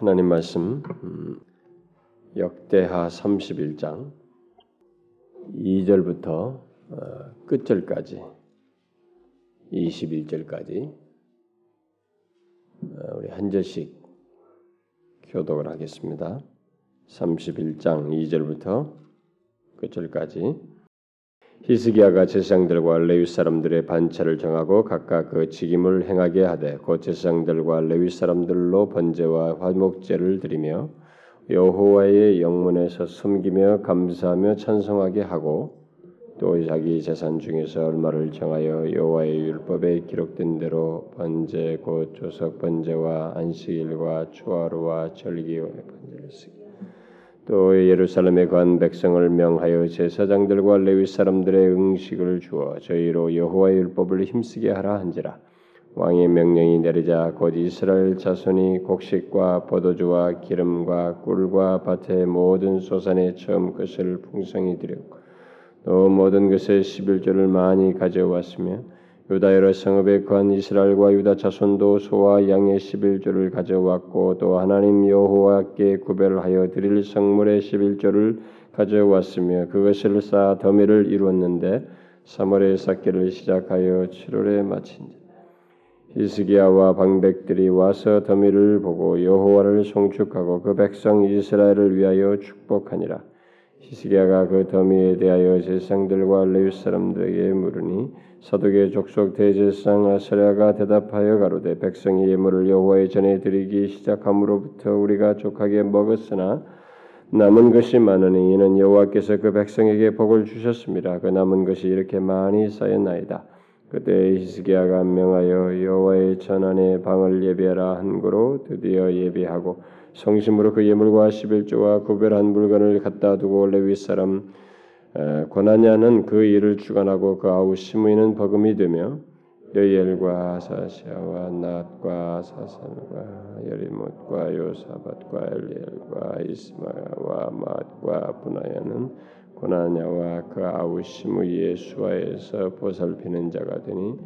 하나님 말씀 음, 역대하 31장 2절부터 어, 끝절까지 21절까지 어, 우리 한 절씩 교독을 하겠습니다. 31장 2절부터 끝절까지 히스기야가 제사장들과 레위 사람들의 반차를 정하고 각각 그 직임을 행하게 하되 곧 제사장들과 레위 사람들로 번제와 화목제를 드리며 여호와의 영문에서 섬기며 감사하며 찬송하게 하고 또 자기 재산 중에서 얼마를 정하여 여호와의 율법에 기록된 대로 번제 곧 조석 번제와 안식일과 추하루와 절기의 번제를 쓰기 또 예루살렘에 관 백성을 명하여 제사장들과 레위 사람들의 응식을 주어 저희로 여호와의 율법을 힘쓰게 하라 한지라. 왕의 명령이 내리자 곧 이스라엘 자손이 곡식과 포도주와 기름과 꿀과 밭의 모든 소산의 처음 것을 풍성히 드렸고 또 모든 것의 십일조를 많이 가져왔으며 유다 여러 성읍에 거한 이스라엘과 유다 자손도 소와 양의 십일조를 가져왔고 또 하나님 여호와께 구별하여 드릴 성물의 십일조를 가져왔으며 그것을 쌓아 더미를 이루었는데 3월에 쌓기를 시작하여 7월에 마친다. 히스기야와 방백들이 와서 더미를 보고 여호와를 송축하고 그 백성 이스라엘을 위하여 축복하니라. 히스기야가 그 더미에 대하여 제사장들과 레위 사람들에게 물으니 사독의 족속 대제사장 아사랴가 대답하여 가로되 백성이 예물을 여호와의 전에 드리기 시작함으로부터 우리가 족하게 먹었으나 남은 것이 많으니 이는 여호와께서 그 백성에게 복을 주셨습니다. 그 남은 것이 이렇게 많이 쌓였나이다. 그때 히스기야가 명하여 여호와의 전안에 방을 예배하라 한 거로 드디어 예배하고 성심으로 그 예물과 십일조와 구별한 물건을 갖다 두고 레위 사람 고나냐는 그 일을 주관하고 그 아우 시므이는 버금이 되며 여엘과 사시아와 낫과 사산과 여리못과 요사밭과 엘리엘과 이스마야와 맛과 분하야는 고나냐와 그 아우 시므이의 수하에서 보살피는 자가 되니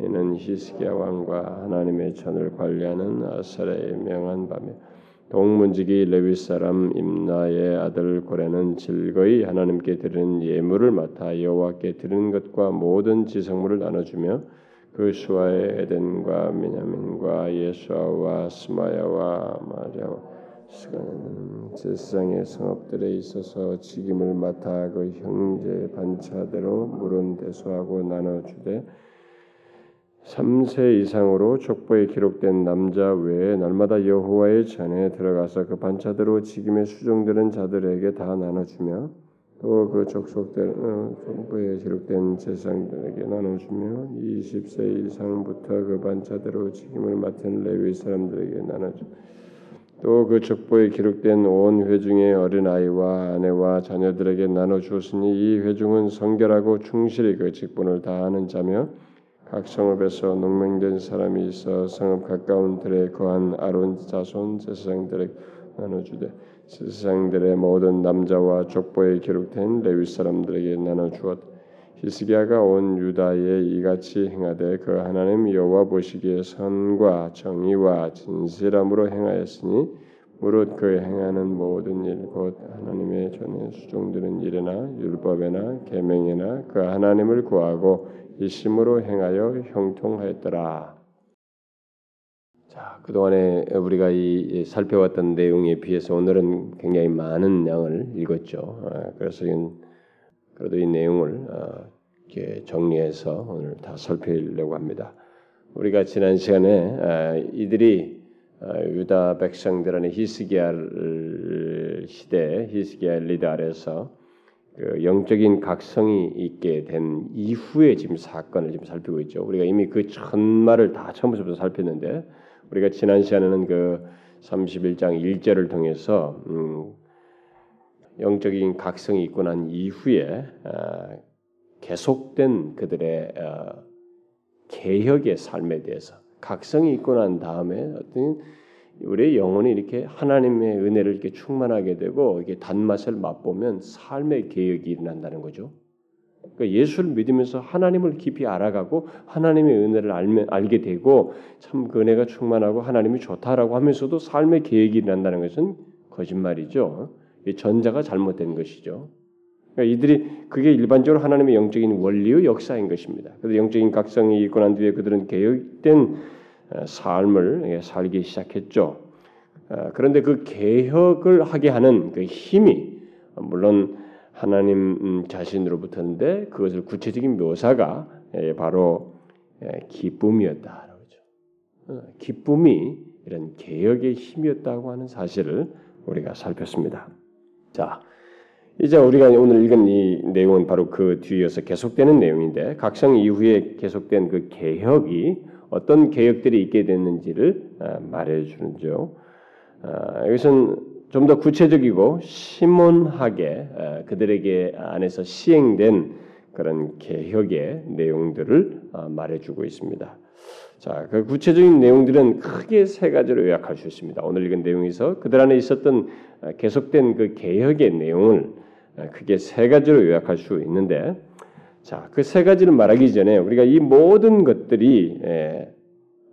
이는 히스기야 왕과 하나님의 전을 관리하는 아사라의 명한 바며 동문지기 레위 사람 임나의 아들 고레는 즐거이 하나님께 드리는 예물을 맡아 여호와께 드리는 것과 모든 지성물을 나눠주며 그 수아의 에덴과 미냐민과 예수아와 스마야와 마리아와 제사장의 성업들에 있어서 직임을 맡아 그 형제 반차대로 물은 대수하고 나눠주되 3세 이상으로 족보에 기록된 남자 외에 날마다 여호와의 전에 들어가서 그 반차대로 직임에 수종되는 자들에게 다 나눠주며 또 그 족속들 어, 족보에 기록된 제사장들에게 나눠주며 20세 이상부터 그 반차대로 직임을 맡은 레위 사람들에게 나눠주. 또그 족보에 기록된 온 회중의 어린 아이와 아내와 자녀들에게 나눠 주었으니 이 회중은 성결하고 충실히 그 직분을 다하는 자며 각 성읍에서 농맹된 사람이 있어 성읍 가까운 들에 거한 아론 자손 제사장들에게 나눠주되 제사장들의 모든 남자와 족보에 기록된 레위 사람들에게 나눠 주었. 히스기야가 온 유다에 이같이 행하되 그 하나님 여호와 보시기에 선과 정의와 진실함으로 행하였으니 무릇 그 행하는 모든 일 곧 하나님의 전에 수종되는 일이나 율법에나 계명에나 그 하나님을 구하고 이 심으로 행하여 형통하였더라. 자, 그동안에 우리가 이 살펴왔던 내용에 비해서 오늘은 굉장히 많은 양을 읽었죠. 아, 그래서 그래도 이 내용을 어, 이렇게 정리해서 오늘 다 살피려고 합니다. 우리가 지난 시간에 아, 이들이 아, 유다 백성들 안에 히스기야 시대 히스기야 리더 아래서 그 영적인 각성이 있게 된 이후에 지금 사건을 지금 살피고 있죠. 우리가 이미 그 전말을 다 처음부터 살폈는데 우리가 지난 시간에는 그 31장 1절을 통해서 음, 영적인 각성이 있고 난 이후에 어, 계속된 그들의 어, 개혁의 삶에 대해서 각성이 있고 난 다음에 어떤 우리의 영혼이 이렇게 하나님의 은혜를 이렇게 충만하게 되고 이게 단맛을 맛보면 삶의 개혁이 일어난다는 거죠. 그러니까 예수를 믿으면서 하나님을 깊이 알아가고 하나님의 은혜를 알면, 알게 되고 참 그 은혜가 충만하고 하나님이 좋다라고 하면서도 삶의 계획이 난다는 것은 거짓말이죠. 전자가 잘못된 것이죠. 그러니까 이들이 그게 일반적으로 하나님의 영적인 원리의 역사인 것입니다. 그래서 영적인 각성이 있고 난 뒤에 그들은 개혁된 어, 삶을 살기 시작했죠. 어, 그런데 그 개혁을 하게 하는 그 힘이 물론 하나님 음, 자신으로부터인데 그것을 구체적인 묘사가 예, 바로 예, 기쁨이었다. 어, 기쁨이 이런 개혁의 힘이었다고 하는 사실을 우리가 살폈습니다. 자, 이제 우리가 오늘 읽은 이 내용은 바로 그 뒤이어서 계속되는 내용인데 각성 이후에 계속된 그 개혁이 어떤 개혁들이 있게 됐는지를 어, 말해주는죠. 어, 이것은 좀 더 구체적이고 심원하게 어, 그들에게 안에서 시행된 그런 개혁의 내용들을 말해주고 있습니다. 자, 그 구체적인 내용들은 크게 세 가지로 요약할 수 있습니다. 오늘 읽은 내용에서 그들 안에 있었던 계속된 그 개혁의 내용을 크게 세 가지로 요약할 수 있는데, 자, 그 세 가지를 말하기 전에 우리가 이 모든 것들이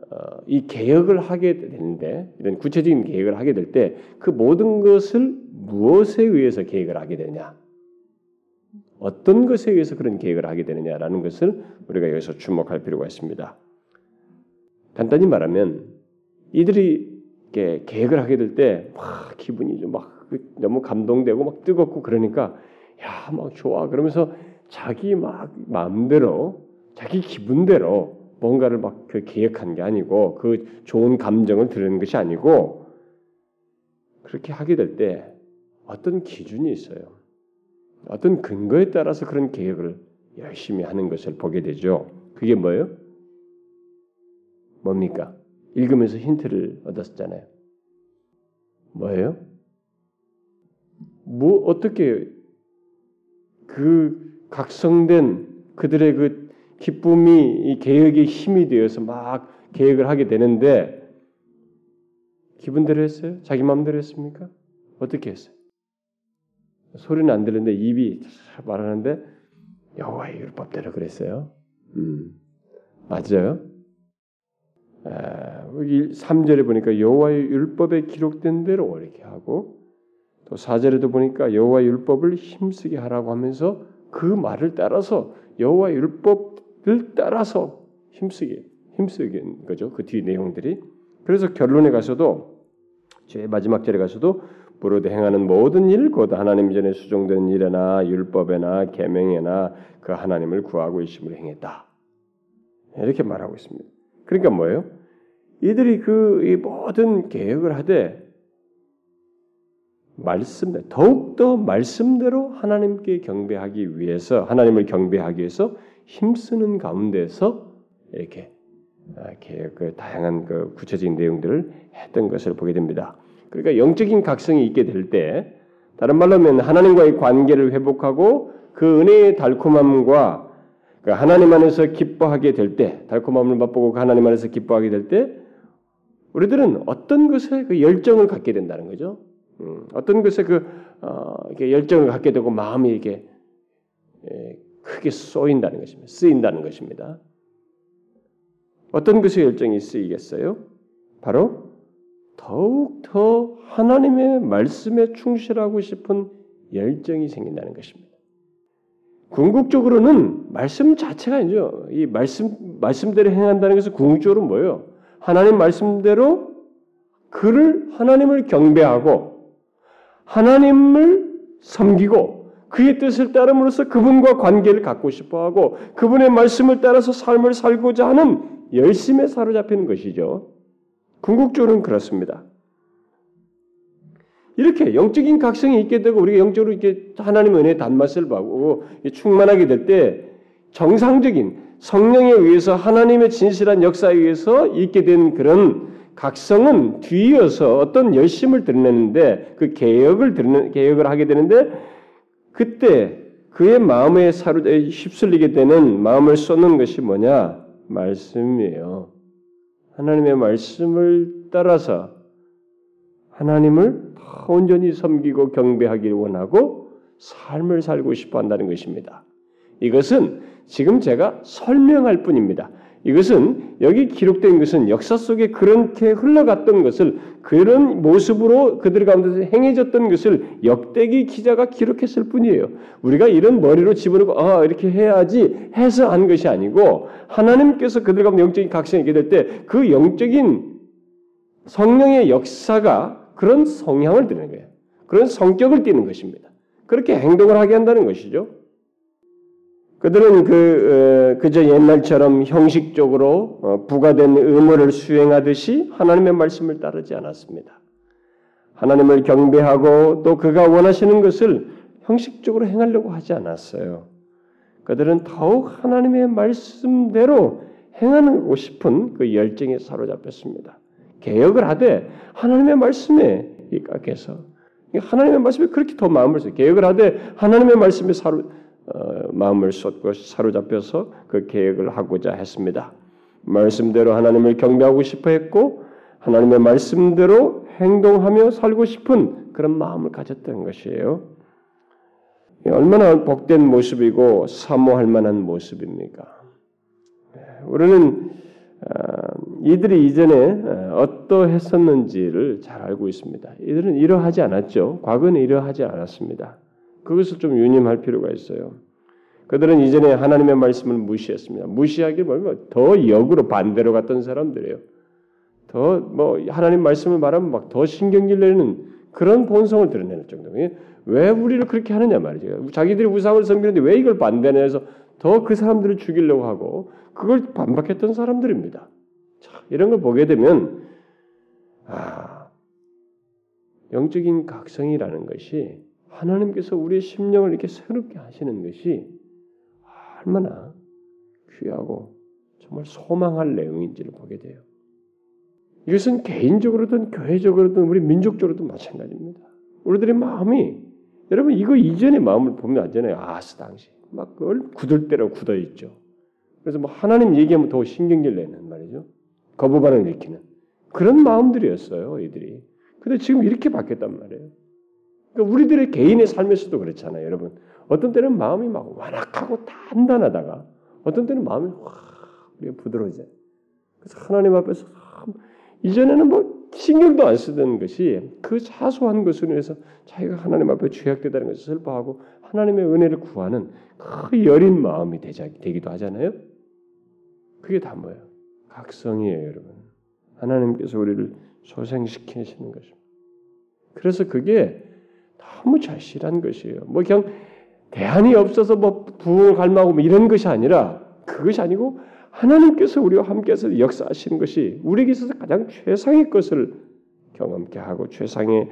어, 이 개혁을 하게 되는데 이런 구체적인 계획을 하게 될 때 그 모든 것을 무엇에 의해서 계획을 하게 되냐? 어떤 것에 의해서 그런 계획을 하게 되느냐라는 것을 우리가 여기서 주목할 필요가 있습니다. 간단히 말하면 이들이 계획을 하게 될 때 막 기분이 좀 막 너무 감동되고 막 뜨겁고 그러니까 야 막 좋아 그러면서 자기 막 마음대로 자기 기분대로 뭔가를 막 그 계획한 게 아니고 그 좋은 감정을 드리는 것이 아니고 그렇게 하게 될 때 어떤 기준이 있어요. 어떤 근거에 따라서 그런 계획을 열심히 하는 것을 보게 되죠. 그게 뭐예요? 뭡니까? 읽으면서 힌트를 얻었잖아요. 뭐예요? 뭐 어떻게 그 각성된 그들의 그 기쁨이 이 계획의 힘이 되어서 막 계획을 하게 되는데 기분대로 했어요? 자기 마음대로 했습니까? 어떻게 했어요? 소리는 안 들리는데 입이 말하는데 여호와의 율법대로 그랬어요. 음, 맞아요. 아, 여기 3절에 보니까 여호와의 율법에 기록된 대로 이렇게 하고 또 4절에도 보니까 여호와의 율법을 힘쓰게 하라고 하면서 그 말을 따라서 여호와의 율법 를 따라서 힘쓰게 힘쓰게 거죠. 그 뒤 내용들이. 그래서 결론에 가서도 제 마지막 절에 가서도 부르되 행하는 모든 일, 곧 하나님 전에 수종된 일에나 율법에나 계명에나 그 하나님을 구하고 있음을 행했다. 이렇게 말하고 있습니다. 그러니까 뭐예요? 이들이 그이 모든 계획을 하되 말씀 더욱 더 말씀대로 하나님께 경배하기 위해서 하나님을 경배하기 위해서 힘쓰는 가운데서 이렇게 이렇게 그 다양한 그 구체적인 내용들을 했던 것을 보게 됩니다. 그러니까 영적인 각성이 있게 될 때, 다른 말로 하면 하나님과의 관계를 회복하고 그 은혜의 달콤함과 그 하나님 안에서 기뻐하게 될 때, 달콤함을 맛보고 그 하나님 안에서 기뻐하게 될 때, 우리들은 어떤 것에 그 열정을 갖게 된다는 거죠. 음, 어떤 것에 그 어, 이렇게 열정을 갖게 되고 마음이 이렇게 예, 크게 쏘인다는 것입니다. 쓰인다는 것입니다. 어떤 것에 열정이 쓰이겠어요? 바로 더욱 더 하나님의 말씀에 충실하고 싶은 열정이 생긴다는 것입니다. 궁극적으로는 말씀 자체가 아니죠. 이 말씀 말씀대로 행한다는 것은 궁극적으로 뭐예요? 하나님 말씀대로 그를 하나님을 경배하고 하나님을 섬기고 그의 뜻을 따름으로써 그분과 관계를 갖고 싶어 하고 그분의 말씀을 따라서 삶을 살고자 하는 열심에 사로잡히는 것이죠. 궁극적으로는 그렇습니다. 이렇게 영적인 각성이 있게 되고 우리가 영적으로 이렇게 하나님 은혜의 단맛을 받고 충만하게 될 때 정상적인 성령에 의해서 하나님의 진실한 역사에 의해서 있게 된 그런 각성은 뒤이어서 어떤 열심을 드러내는데 그 개혁을 드러내 개혁을 하게 되는데 그때 그의 마음에 사로 휩쓸리게 되는 마음을 쏟는 것이 뭐냐? 말씀이에요. 하나님의 말씀을 따라서 하나님을 온전히 섬기고 경배하기를 원하고 삶을 살고 싶어 한다는 것입니다. 이것은 지금 제가 설명할 뿐입니다. 이것은 여기 기록된 것은 역사 속에 그렇게 흘러갔던 것을 그런 모습으로 그들 가운데서 행해졌던 것을 역대기 기자가 기록했을 뿐이에요. 우리가 이런 머리로 집어넣고 아 이렇게 해야지 해서 한 것이 아니고 하나님께서 그들 가운데 영적인 각성이 있게 될 때 그 영적인 성령의 역사가 그런 성향을 띠는 거예요. 그런 성격을 띠는 것입니다. 그렇게 행동을 하게 한다는 것이죠. 그들은 그 어, 그저 옛날처럼 형식적으로 어, 부과된 의무를 수행하듯이 하나님의 말씀을 따르지 않았습니다. 하나님을 경배하고 또 그가 원하시는 것을 형식적으로 행하려고 하지 않았어요. 그들은 더욱 하나님의 말씀대로 행하고 싶은 그 열정에 사로잡혔습니다. 개혁을 하되 하나님의 말씀에 입각해서 하나님의 말씀에 그렇게 더 마음을 써 개혁을 하되 하나님의 말씀에 사로 어, 마음을 쏟고 사로잡혀서 그 계획을 하고자 했습니다. 말씀대로 하나님을 경배하고 싶어 했고 하나님의 말씀대로 행동하며 살고 싶은 그런 마음을 가졌던 것이에요. 얼마나 복된 모습이고 사모할 만한 모습입니까? 우리는 어, 이들이 이전에 어, 어떠했었는지를 잘 알고 있습니다. 이들은 이러하지 않았죠. 과거는 이러하지 않았습니다. 그것을 좀 유념할 필요가 있어요. 그들은 이전에 하나님의 말씀을 무시했습니다. 무시하기 뭐냐면 더 역으로 반대로 갔던 사람들이에요. 더 뭐 하나님 말씀을 말하면 막 더 신경질 내는 그런 본성을 드러내는 정도예요. 왜 우리를 그렇게 하느냐 말이죠. 자기들이 우상을 섬기는데 왜 이걸 반대냐 해서 더 그 사람들을 죽이려고 하고 그걸 반박했던 사람들입니다. 자, 이런 걸 보게 되면 아, 영적인 각성이라는 것이 하나님께서 우리의 심령을 이렇게 새롭게 하시는 것이 얼마나 귀하고 정말 소망할 내용인지를 보게 돼요. 이것은 개인적으로든 교회적으로든 우리 민족적으로도 마찬가지입니다. 우리들의 마음이 여러분 이거 이전의 마음을 보면 알잖아요. 아스 당시 막 그걸 굳을대로 굳어 있죠. 그래서 뭐 하나님 얘기하면 더 신경질 내는 말이죠. 거부 반응 일으키는 그런 마음들이었어요. 이들이. 근데 지금 이렇게 바뀌었단 말이에요. 그러니까 우리들의 개인의 삶에서도 그렇잖아요, 여러분. 어떤 때는 마음이 막 완악하고 단단하다가 어떤 때는 마음이 확 부드러워져요. 그래서 하나님 앞에서 이전에는 뭐 신경도 안 쓰던 것이 그 사소한 것으로 인해서 자기가 하나님 앞에 죄악되다는 것을 슬퍼하고 하나님의 은혜를 구하는 그 여린 마음이 되자, 되기도 하잖아요. 그게 다 뭐예요? 각성이에요, 여러분. 하나님께서 우리를 소생시키시는 것입니다. 그래서 그게 너무 절실한 것이에요. 뭐 그냥 대안이 없어서 뭐 부흥을 갈망하고 뭐 이런 것이 아니라 그것이 아니고 하나님께서 우리와 함께해서 역사하시는 것이 우리에게 있어서 가장 최상의 것을 경험케 하고 최상의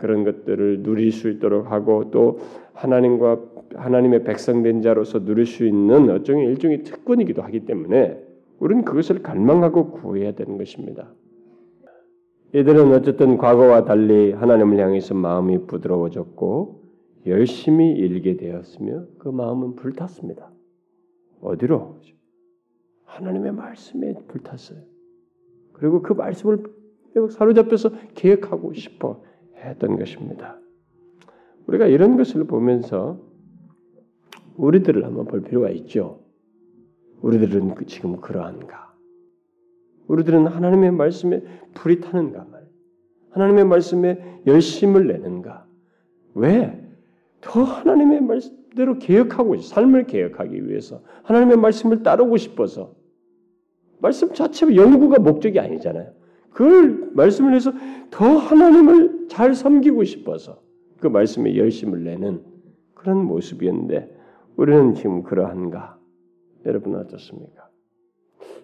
그런 것들을 누릴 수 있도록 하고 또 하나님과 하나님의 백성된 자로서 누릴 수 있는 어종의 일종의 특권이기도 하기 때문에 우리는 그것을 갈망하고 구해야 되는 것입니다. 이들은 어쨌든 과거와 달리 하나님을 향해서 마음이 부드러워졌고 열심히 일게 되었으며 그 마음은 불탔습니다. 어디로? 하나님의 말씀에 불탔어요. 그리고 그 말씀을 사로잡혀서 계획하고 싶어 했던 것입니다. 우리가 이런 것을 보면서 우리들을 한번 볼 필요가 있죠. 우리들은 그 지금 그러한가? 우리들은 하나님의 말씀에 불이 타는가 말. 하나님의 말씀에 열심을 내는가? 왜? 더 하나님의 말씀대로 개혁하고 삶을 개혁하기 위해서 하나님의 말씀을 따르고 싶어서 말씀 자체가 연구가 목적이 아니잖아요. 그걸 말씀을 해서 더 하나님을 잘 섬기고 싶어서 그 말씀에 열심을 내는 그런 모습이었는데 우리는 지금 그러한가? 여러분 어떻습니까?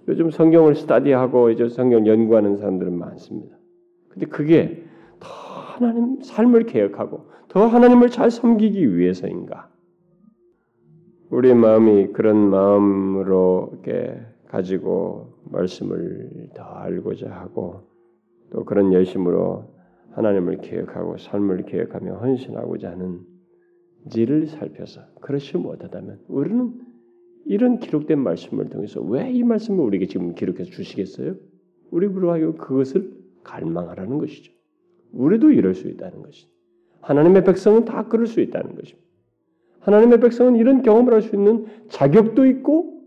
요즘 성경을 스타디하고 이제 성경 연구하는 사람들은 많습니다. 근데 그게 더 하나님 삶을 개혁하고 더 하나님을 잘 섬기기 위해서인가? 우리 마음이 그런 마음으로 이렇게 가지고 말씀을 더 알고자 하고 또 그런 열심으로 하나님을 개혁하고 삶을 개혁하며 헌신하고자 하는 지를 살펴서 그렇지 못하다면 우리는 이런 기록된 말씀을 통해서 왜 이 말씀을 우리에게 지금 기록해서 주시겠어요? 우리 불하여 그것을 갈망하라는 것이죠. 우리도 이럴 수 있다는 것이죠. 하나님의 백성은 다 그럴 수 있다는 것입니다. 하나님의 백성은 이런 경험을 할 수 있는 자격도 있고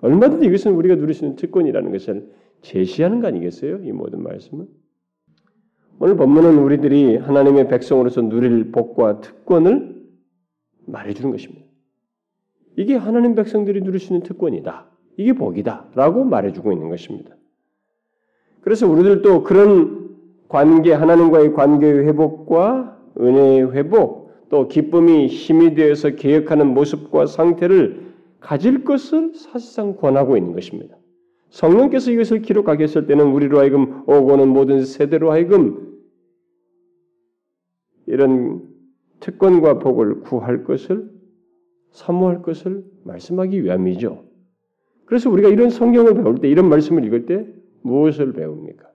얼마든지 이것은 우리가 누릴 수 있는 특권이라는 것을 제시하는 거 아니겠어요? 이 모든 말씀은. 오늘 본문은 우리들이 하나님의 백성으로서 누릴 복과 특권을 말해주는 것입니다. 이게 하나님 백성들이 있는 특권이다. 이게 복이다. 라고 말해주고 있는 것입니다. 그래서 우리들도 그런 관계, 하나님과의 관계의 회복과 은혜의 회복, 또 기쁨이 힘이 되어서 개혁하는 모습과 상태를 가질 것을 사실상 권하고 있는 것입니다. 성령께서 이것을 기록하게 했을 때는 우리로 하여금 오고는 모든 세대로 하여금 이런 특권과 복을 구할 것을 사모할 것을 말씀하기 위함이죠. 그래서 우리가 이런 성경을 배울 때 이런 말씀을 읽을 때 무엇을 배웁니까?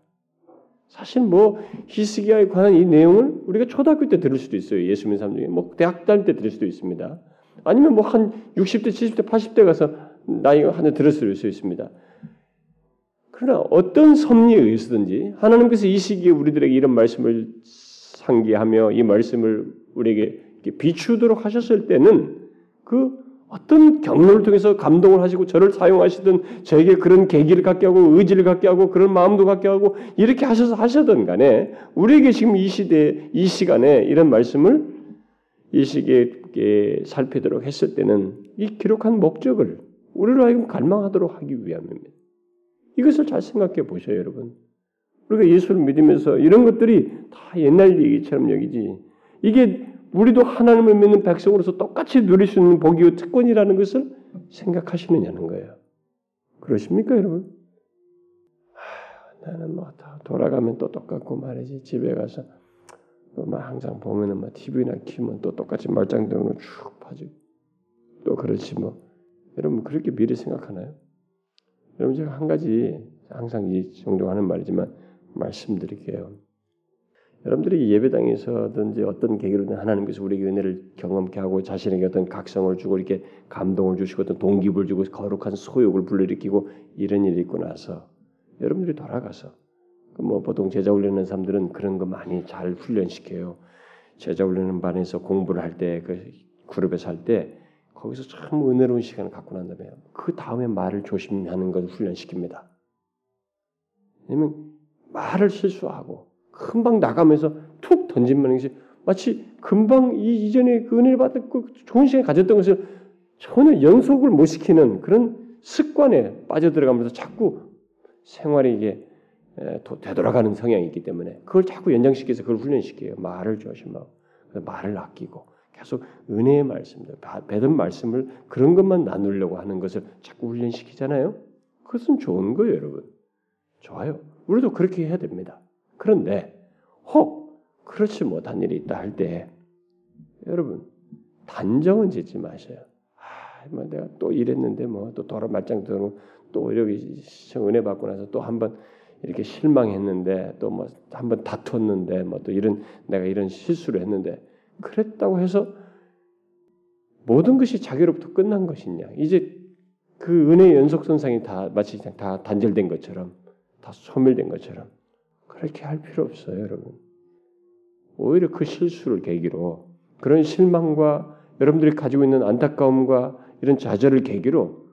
사실 뭐 히스기야에 관한 이 내용을 우리가 초등학교 때 들을 수도 있어요. 예수 믿는 중에 뭐 대학 다닐 때 들을 수도 있습니다. 아니면 뭐 한 60대, 70대, 80대 가서 나이가 하나 들었을 수 있습니다. 그러나 어떤 섭리에 의해서든지 하나님께서 이 시기에 우리들에게 이런 말씀을 상기하며 이 말씀을 우리에게 비추도록 하셨을 때는 그 어떤 경로를 통해서 감동을 하시고 저를 사용하시든 저에게 그런 계기를 갖게 하고 의지를 갖게 하고 그런 마음도 갖게 하고 이렇게 하셔서 하셔든 간에 우리에게 지금 이 시대 이 시간에 이런 말씀을 이 시기에 살피도록 했을 때는 이 기록한 목적을 우리로 하여금 갈망하도록 하기 위함입니다. 이것을 잘 생각해 보셔요, 여러분. 우리가 예수를 믿으면서 이런 것들이 다 옛날 얘기처럼 여기지. 이게 우리도 하나님을 믿는 백성으로서 똑같이 누릴 수 있는 복이요 특권이라는 것을 생각하시느냐는 거예요. 그러십니까, 여러분? 아, 나는 뭐 돌아가면 또 똑같고 말이지. 집에 가서 뭐 항상 보면은 뭐 TV나 키면 또 똑같이 말짱등으로 쭉 파지고 또 그렇지 뭐 여러분 그렇게 미래 생각하나요? 여러분 제가 한 가지 항상 이 종종 하는 말이지만 말씀드릴게요. 여러분들이 예배당에서든지 어떤 계기로든 하나님께서 우리에게 은혜를 경험케 하고 자신에게 어떤 각성을 주고 이렇게 감동을 주시고 어떤 동기부를 주고 거룩한 소욕을 불러일으키고 이런 일이 있고 나서 여러분들이 돌아가서 그뭐 보통 제자 훈련하는 사람들은 그런 거 많이 잘 훈련시켜요. 제자 훈련하는 반에서 공부를 할 때 그 그룹에서 할 때 거기서 참 은혜로운 시간을 갖고 난 다음에 그 다음에 말을 조심하는 걸 훈련시킵니다. 왜냐면 말을 실수하고 금방 나가면서 툭 던진다는 것이 마치 금방 이 이전에 그 은혜를 받았고 좋은 시간 가졌던 것을 전혀 연속을 못 시키는 그런 습관에 빠져들어가면서 자꾸 생활이 이게 되돌아가는 성향이 있기 때문에 그걸 자꾸 연장시켜서 그걸 훈련시켜요. 말을 조심하고 말을 아끼고 계속 은혜의 말씀들, 배든 말씀을 그런 것만 나누려고 하는 것을 자꾸 훈련시키잖아요. 그것은 좋은 거예요, 여러분. 좋아요. 우리도 그렇게 해야 됩니다. 그런데 혹 그렇지 못한 일이 있다 할 때 여러분 단정은 짓지 마셔요. 아, 뭐 내가 또 이랬는데 뭐 또 돌아 말짱 들고 또 이렇게 은혜 받고 나서 또 한번 이렇게 실망했는데 또 뭐 한번 다퉜는데 뭐 또 이런 내가 이런 실수를 했는데 그랬다고 해서 모든 것이 자기로부터 끝난 것이냐? 이제 그 은혜의 연속선상이 다 마치 다 단절된 것처럼 다 소멸된 것처럼 그렇게 할 필요 없어요, 여러분. 오히려 그 실수를 계기로 그런 실망과 여러분들이 가지고 있는 안타까움과 이런 좌절을 계기로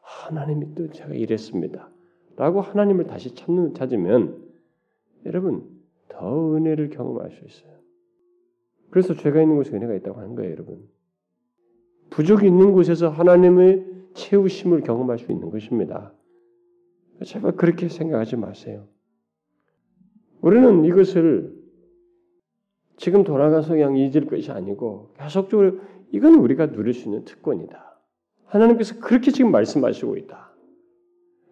하나님이 또 제가 이랬습니다. 라고 하나님을 다시 찾는, 찾으면 여러분 더 은혜를 경험할 수 있어요. 그래서 죄가 있는 곳에 은혜가 있다고 하는 거예요, 여러분. 부족이 있는 곳에서 하나님의 채우심을 경험할 수 있는 것입니다. 제발 그렇게 생각하지 마세요. 우리는 이것을 지금 돌아가서 그냥 잊을 것이 아니고 계속적으로 이건 우리가 누릴 수 있는 특권이다. 하나님께서 그렇게 지금 말씀하시고 있다.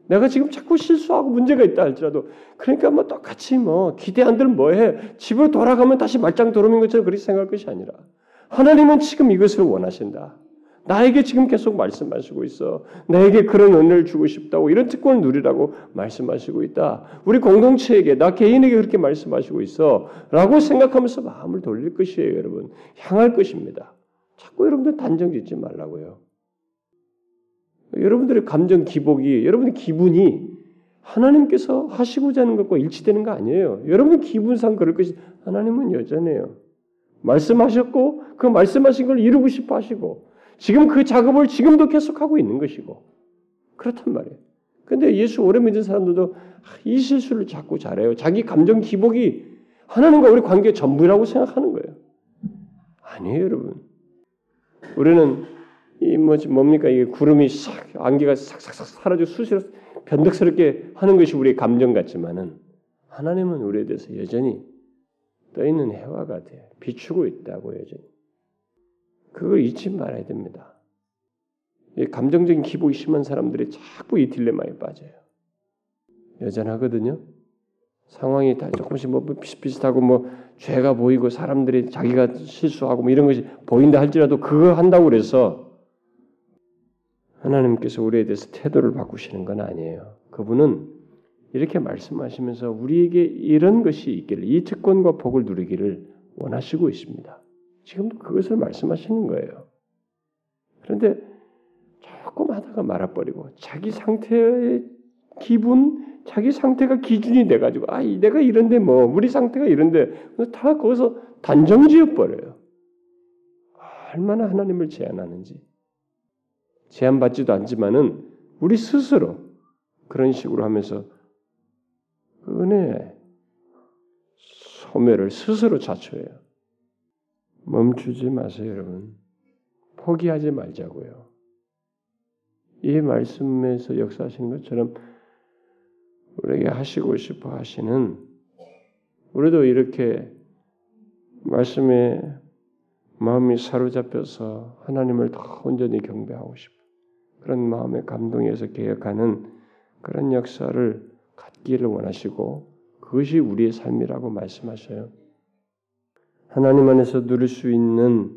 내가 지금 자꾸 실수하고 문제가 있다 할지라도 그러니까 뭐 똑같이 뭐 기대 안 들면 뭐해 집으로 돌아가면 다시 말짱 도루민 것처럼 그렇게 생각할 것이 아니라 하나님은 지금 이것을 원하신다. 나에게 지금 계속 말씀하시고 있어. 나에게 그런 은혜를 주고 싶다고 이런 특권을 누리라고 말씀하시고 있다. 우리 공동체에게 나 개인에게 그렇게 말씀하시고 있어라고 생각하면서 마음을 돌릴 것이에요, 여러분. 향할 것입니다. 자꾸 여러분들 단정 짓지 말라고요. 여러분들의 감정 기복이 여러분의 기분이 하나님께서 하시고자 하는 것과 일치되는 거 아니에요. 여러분 기분상 그럴 것이 하나님은 여전해요. 말씀하셨고 그 말씀하신 걸 이루고 싶어 하시고 지금 그 작업을 지금도 계속하고 있는 것이고 그렇단 말이에요. 근데 예수 오래 믿은 사람들도 이 실수를 자꾸 잘해요. 자기 감정 기복이 하나님과 우리 관계 전부라고 생각하는 거예요. 아니에요, 여러분. 우리는 이 뭐지 뭡니까 이게 구름이 싹 안개가 싹싹싹 사라지고 수시로 변덕스럽게 하는 것이 우리의 감정 같지만은 하나님은 우리에 대해서 여전히 떠 있는 해와 같아요. 비추고 있다고 여전히. 그걸 잊지 말아야 됩니다. 감정적인 기복이 심한 사람들이 자꾸 이 딜레마에 빠져요. 여전하거든요. 상황이 다 조금씩 뭐 비슷비슷하고 뭐 죄가 보이고 사람들이 자기가 실수하고 뭐 이런 것이 보인다 할지라도 그거 한다고 그래서 하나님께서 우리에 대해서 태도를 바꾸시는 건 아니에요. 그분은 이렇게 말씀하시면서 우리에게 이런 것이 있기를 이 특권과 복을 누리기를 원하시고 있습니다. 지금도 그것을 말씀하시는 거예요. 그런데 조금 하다가 말아버리고 자기 상태의 기분, 자기 상태가 기준이 돼가지고 아 내가 이런데 뭐 우리 상태가 이런데 다 거기서 단정지어 버려요. 얼마나 하나님을 제한하는지 제한받지도 않지만은 우리 스스로 그런 식으로 하면서 은혜 소멸을 스스로 자초해요. 멈추지 마세요, 여러분. 포기하지 말자고요. 이 말씀에서 역사하시는 것처럼 우리에게 하시고 싶어 하시는 우리도 이렇게 말씀에 마음이 사로잡혀서 하나님을 더 온전히 경배하고 싶어 그런 마음의 감동에서 개혁하는 그런 역사를 갖기를 원하시고 그것이 우리의 삶이라고 말씀하셔요. 하나님 안에서 누릴 수 있는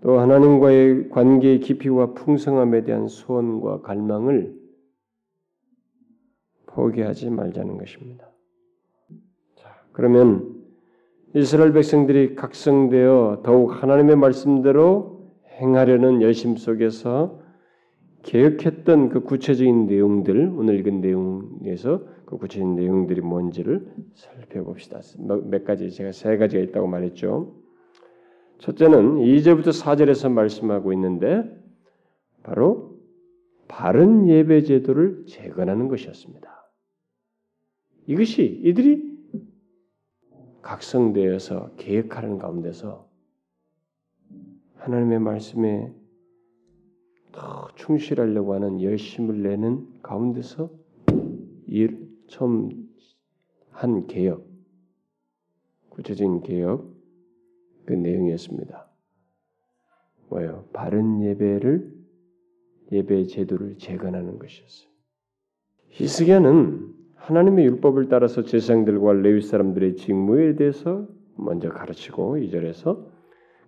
또 하나님과의 관계의 깊이와 풍성함에 대한 소원과 갈망을 포기하지 말자는 것입니다. 자, 그러면 이스라엘 백성들이 각성되어 더욱 하나님의 말씀대로 행하려는 열심 속에서 개혁했던 그 구체적인 내용들, 오늘 읽은 내용에서 그 구체적인 내용들이 뭔지를 살펴봅시다. 몇 가지, 제가 세 가지가 있다고 말했죠. 첫째는 2절부터 4절에서 말씀하고 있는데 바로 바른 예배 제도를 재건하는 것이었습니다. 이것이 이들이 각성되어서 계획하는 가운데서 하나님의 말씀에 더 충실하려고 하는 열심을 내는 가운데서 일, 처음 한 개혁, 구체적인 개혁, 그 내용이었습니다. 뭐요? 바른 예배를 예배 제도를 재건하는 것이었어요. 히스기야는 하나님의 율법을 따라서 제사장들과 레위 사람들의 직무에 대해서 먼저 가르치고 이절에서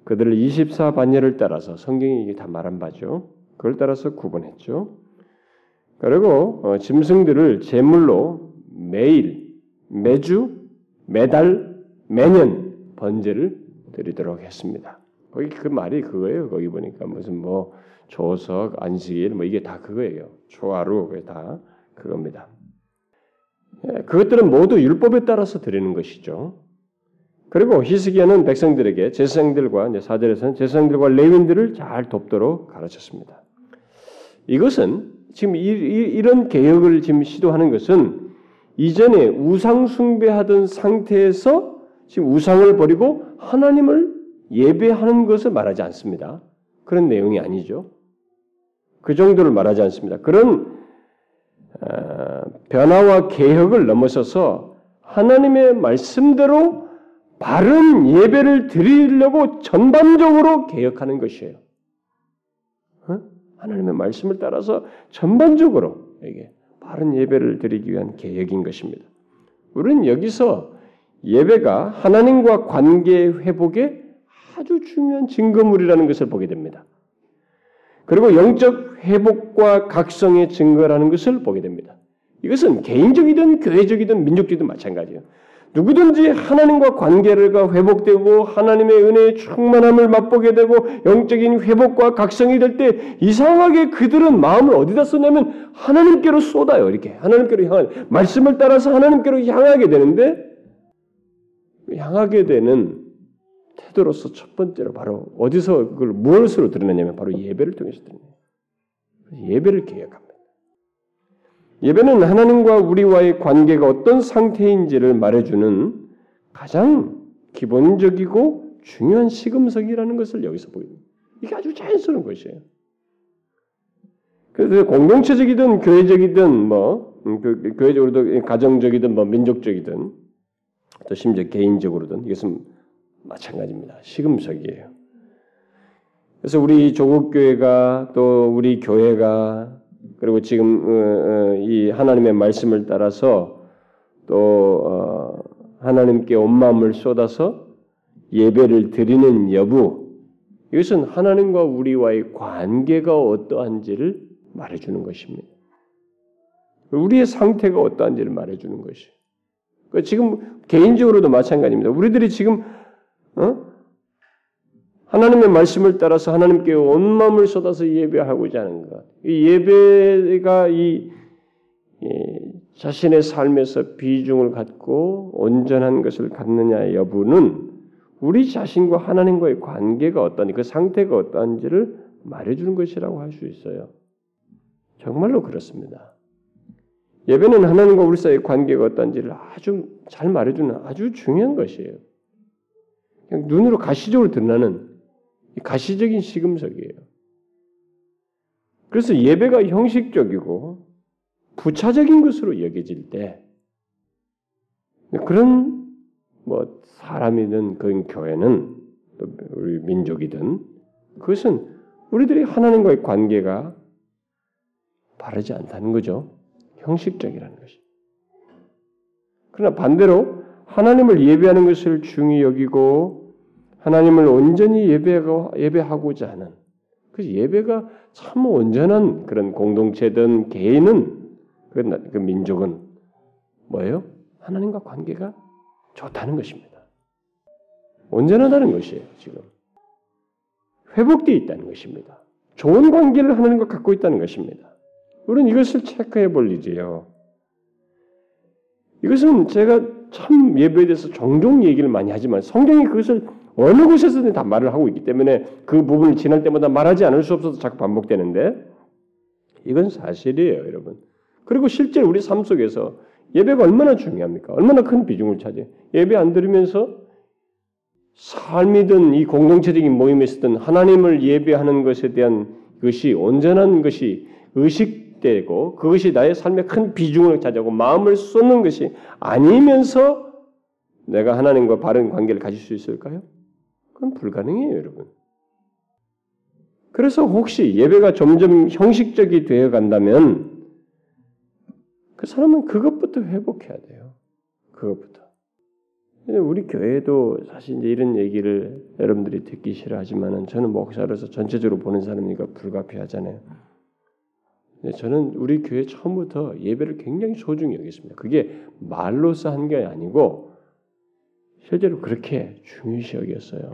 그들을 24반열을 따라서 성경이 이게 다 말한 바죠. 그걸 따라서 구분했죠. 그리고 어, 짐승들을 제물로 매일, 매주, 매달, 매년 번제를 드리도록 했습니다. 거기 그 말이 그거예요. 거기 보니까 무슨 뭐 조석, 안식일 뭐 이게 다 그거예요. 초하루 그게 다 그겁니다. 예, 그것들은 모두 율법에 따라서 드리는 것이죠. 그리고 히스기야는 백성들에게 제사장들과 사절에서는 제사장들과 레윈들을 잘 돕도록 가르쳤습니다. 이것은 지금 이, 이, 런 개혁을 지금 시도하는 것은 이전에 우상 숭배하던 상태에서 지금 우상을 버리고 하나님을 예배하는 것을 말하지 않습니다. 그런 내용이 아니죠. 그 정도를 말하지 않습니다. 그런 어, 변화와 개혁을 넘어서서 하나님의 말씀대로 바른 예배를 드리려고 전반적으로 개혁하는 것이에요. 어? 하나님의 말씀을 따라서 전반적으로 이게 바른 예배를 드리기 위한 개혁인 것입니다. 우리는 여기서 예배가 하나님과 관계 회복에 아주 중요한 증거물이라는 것을 보게 됩니다. 그리고 영적 회복과 각성의 증거라는 것을 보게 됩니다. 이것은 개인적이든 교회적이든 민족적이든 마찬가지예요. 누구든지 하나님과 관계가 회복되고 하나님의 은혜의 충만함을 맛보게 되고 영적인 회복과 각성이 될 때 이상하게 그들은 마음을 어디다 쏟냐면 하나님께로 쏟아요. 이렇게 하나님께로 향한 말씀을 따라서 하나님께로 향하게 되는데 향하게 되는 태도로서 첫 번째로 바로 어디서 그걸 무엇으로 드러내냐면 바로 예배를 통해서 드러내요. 예배를 계약합니다. 예배는 하나님과 우리와의 관계가 어떤 상태인지를 말해주는 가장 기본적이고 중요한 시금석이라는 것을 여기서 보입니다. 이게 아주 자연스러운 것이에요. 그래서 공동체적이든 교회적이든 뭐 음, 그, 교회적으로도 가정적이든 뭐 민족적이든 또 심지어 개인적으로든 이것은 마찬가지입니다. 시금석이에요. 그래서 우리 조국 교회가 또 우리 교회가 그리고 지금 어, 어, 이 하나님의 말씀을 따라서 또 어, 하나님께 온 마음을 쏟아서 예배를 드리는 여부 이것은 하나님과 우리와의 관계가 어떠한지를 말해주는 것입니다. 우리의 상태가 어떠한지를 말해주는 것이. 그러니까 지금 개인적으로도 마찬가지입니다. 우리들이 지금 어? 하나님의 말씀을 따라서 하나님께 온 마음을 쏟아서 예배하고자 하는 것. 이 예배가 이, 이 자신의 삶에서 비중을 갖고 온전한 것을 갖느냐 여부는 우리 자신과 하나님과의 관계가 어떠한지 그 상태가 어떠한지를 말해주는 것이라고 할 수 있어요. 정말로 그렇습니다. 예배는 하나님과 우리 사이의 관계가 어떤지를 아주 잘 말해주는 아주 중요한 것이에요. 그냥 눈으로 가시적으로 드러나는 가시적인 시금석이에요. 그래서 예배가 형식적이고 부차적인 것으로 여겨질 때 그런 뭐 사람이든 그 교회는 또 우리 민족이든 그것은 우리들이 하나님과의 관계가 바르지 않다는 거죠. 형식적이라는 것이. 그러나 반대로 하나님을 예배하는 것을 중히 여기고 하나님을 온전히 예배하고, 예배하고자 하는 그 예배가 참 온전한 그런 공동체든 개인은 그, 그 민족은 뭐예요? 하나님과 관계가 좋다는 것입니다. 온전하다는 것이에요, 지금. 회복되어 있다는 것입니다. 좋은 관계를 하나님과 갖고 있다는 것입니다. 우리는 이것을 체크해 볼 일이에요. 이것은 제가 참 예배에 대해서 종종 얘기를 많이 하지만 성경이 그것을 어느 곳에서든 다 말을 하고 있기 때문에 그 부분을 지날 때마다 말하지 않을 수 없어서 자꾸 반복되는데 이건 사실이에요, 여러분. 그리고 실제 우리 삶 속에서 예배가 얼마나 중요합니까? 얼마나 큰 비중을 차지해? 예배 안 들으면서 삶이든 이 공동체적인 모임에서든 하나님을 예배하는 것에 대한 것이 온전한 것이 의식 되고 그것이 나의 삶에 큰 비중을 차지하고 마음을 쏟는 것이 아니면서 내가 하나님과 바른 관계를 가질 수 있을까요? 그건 불가능해요, 여러분. 그래서 혹시 예배가 점점 형식적이 되어 간다면 그 사람은 그것부터 회복해야 돼요. 그것부터. 우리 교회도 사실 이제 이런 얘기를 여러분들이 듣기 싫어하지만은 저는 목사로서 전체적으로 보는 사람이니까 불가피하잖아요. 네, 저는 우리 교회 처음부터 예배를 굉장히 소중히 여겼습니다. 그게 말로서 한 게 아니고 실제로 그렇게 중요시 여겼어요.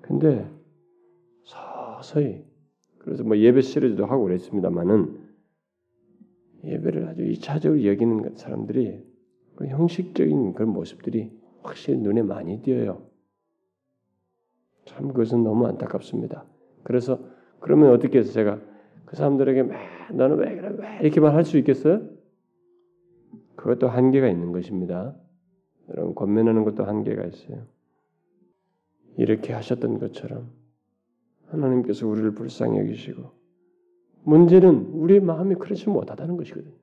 근데 서서히 그래서 뭐 예배 시리즈도 하고 그랬습니다만은 예배를 아주 이차적으로 여기는 사람들이 그 형식적인 그런 모습들이 확실히 눈에 많이 띄어요. 참 그것은 너무 안타깝습니다. 그래서 그러면 어떻게 해서 제가 그 사람들에게 너는 왜 그래 왜 이렇게만 할 수 있겠어요? 그것도 한계가 있는 것입니다. 여러분 권면하는 것도 한계가 있어요. 이렇게 하셨던 것처럼 하나님께서 우리를 불쌍히 여기시고 문제는 우리의 마음이 그렇지 못하다는 것이거든요.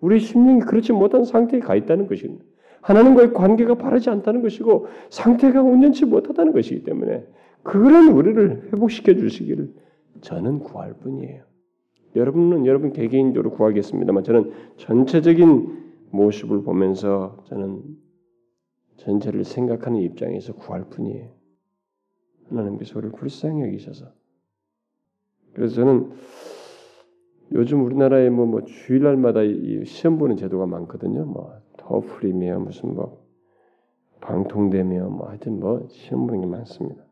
우리 심령이 그렇지 못한 상태에 가 있다는 것입니다. 하나님과의 관계가 바르지 않다는 것이고 상태가 온전치 못하다는 것이기 때문에 그런 우리를 회복시켜 주시기를 저는 구할 뿐이에요. 여러분은 여러분 개개인적으로 구하겠습니다만 저는 전체적인 모습을 보면서 저는 전체를 생각하는 입장에서 구할 뿐이에요. 하나님께서 우리를 불쌍히 여기셔서 그래서 저는 요즘 우리나라에 뭐, 뭐 주일날마다 시험 보는 제도가 많거든요. 뭐 터프리며 무슨 뭐 방통대며 뭐 하여튼 뭐 시험 보는 게 많습니다.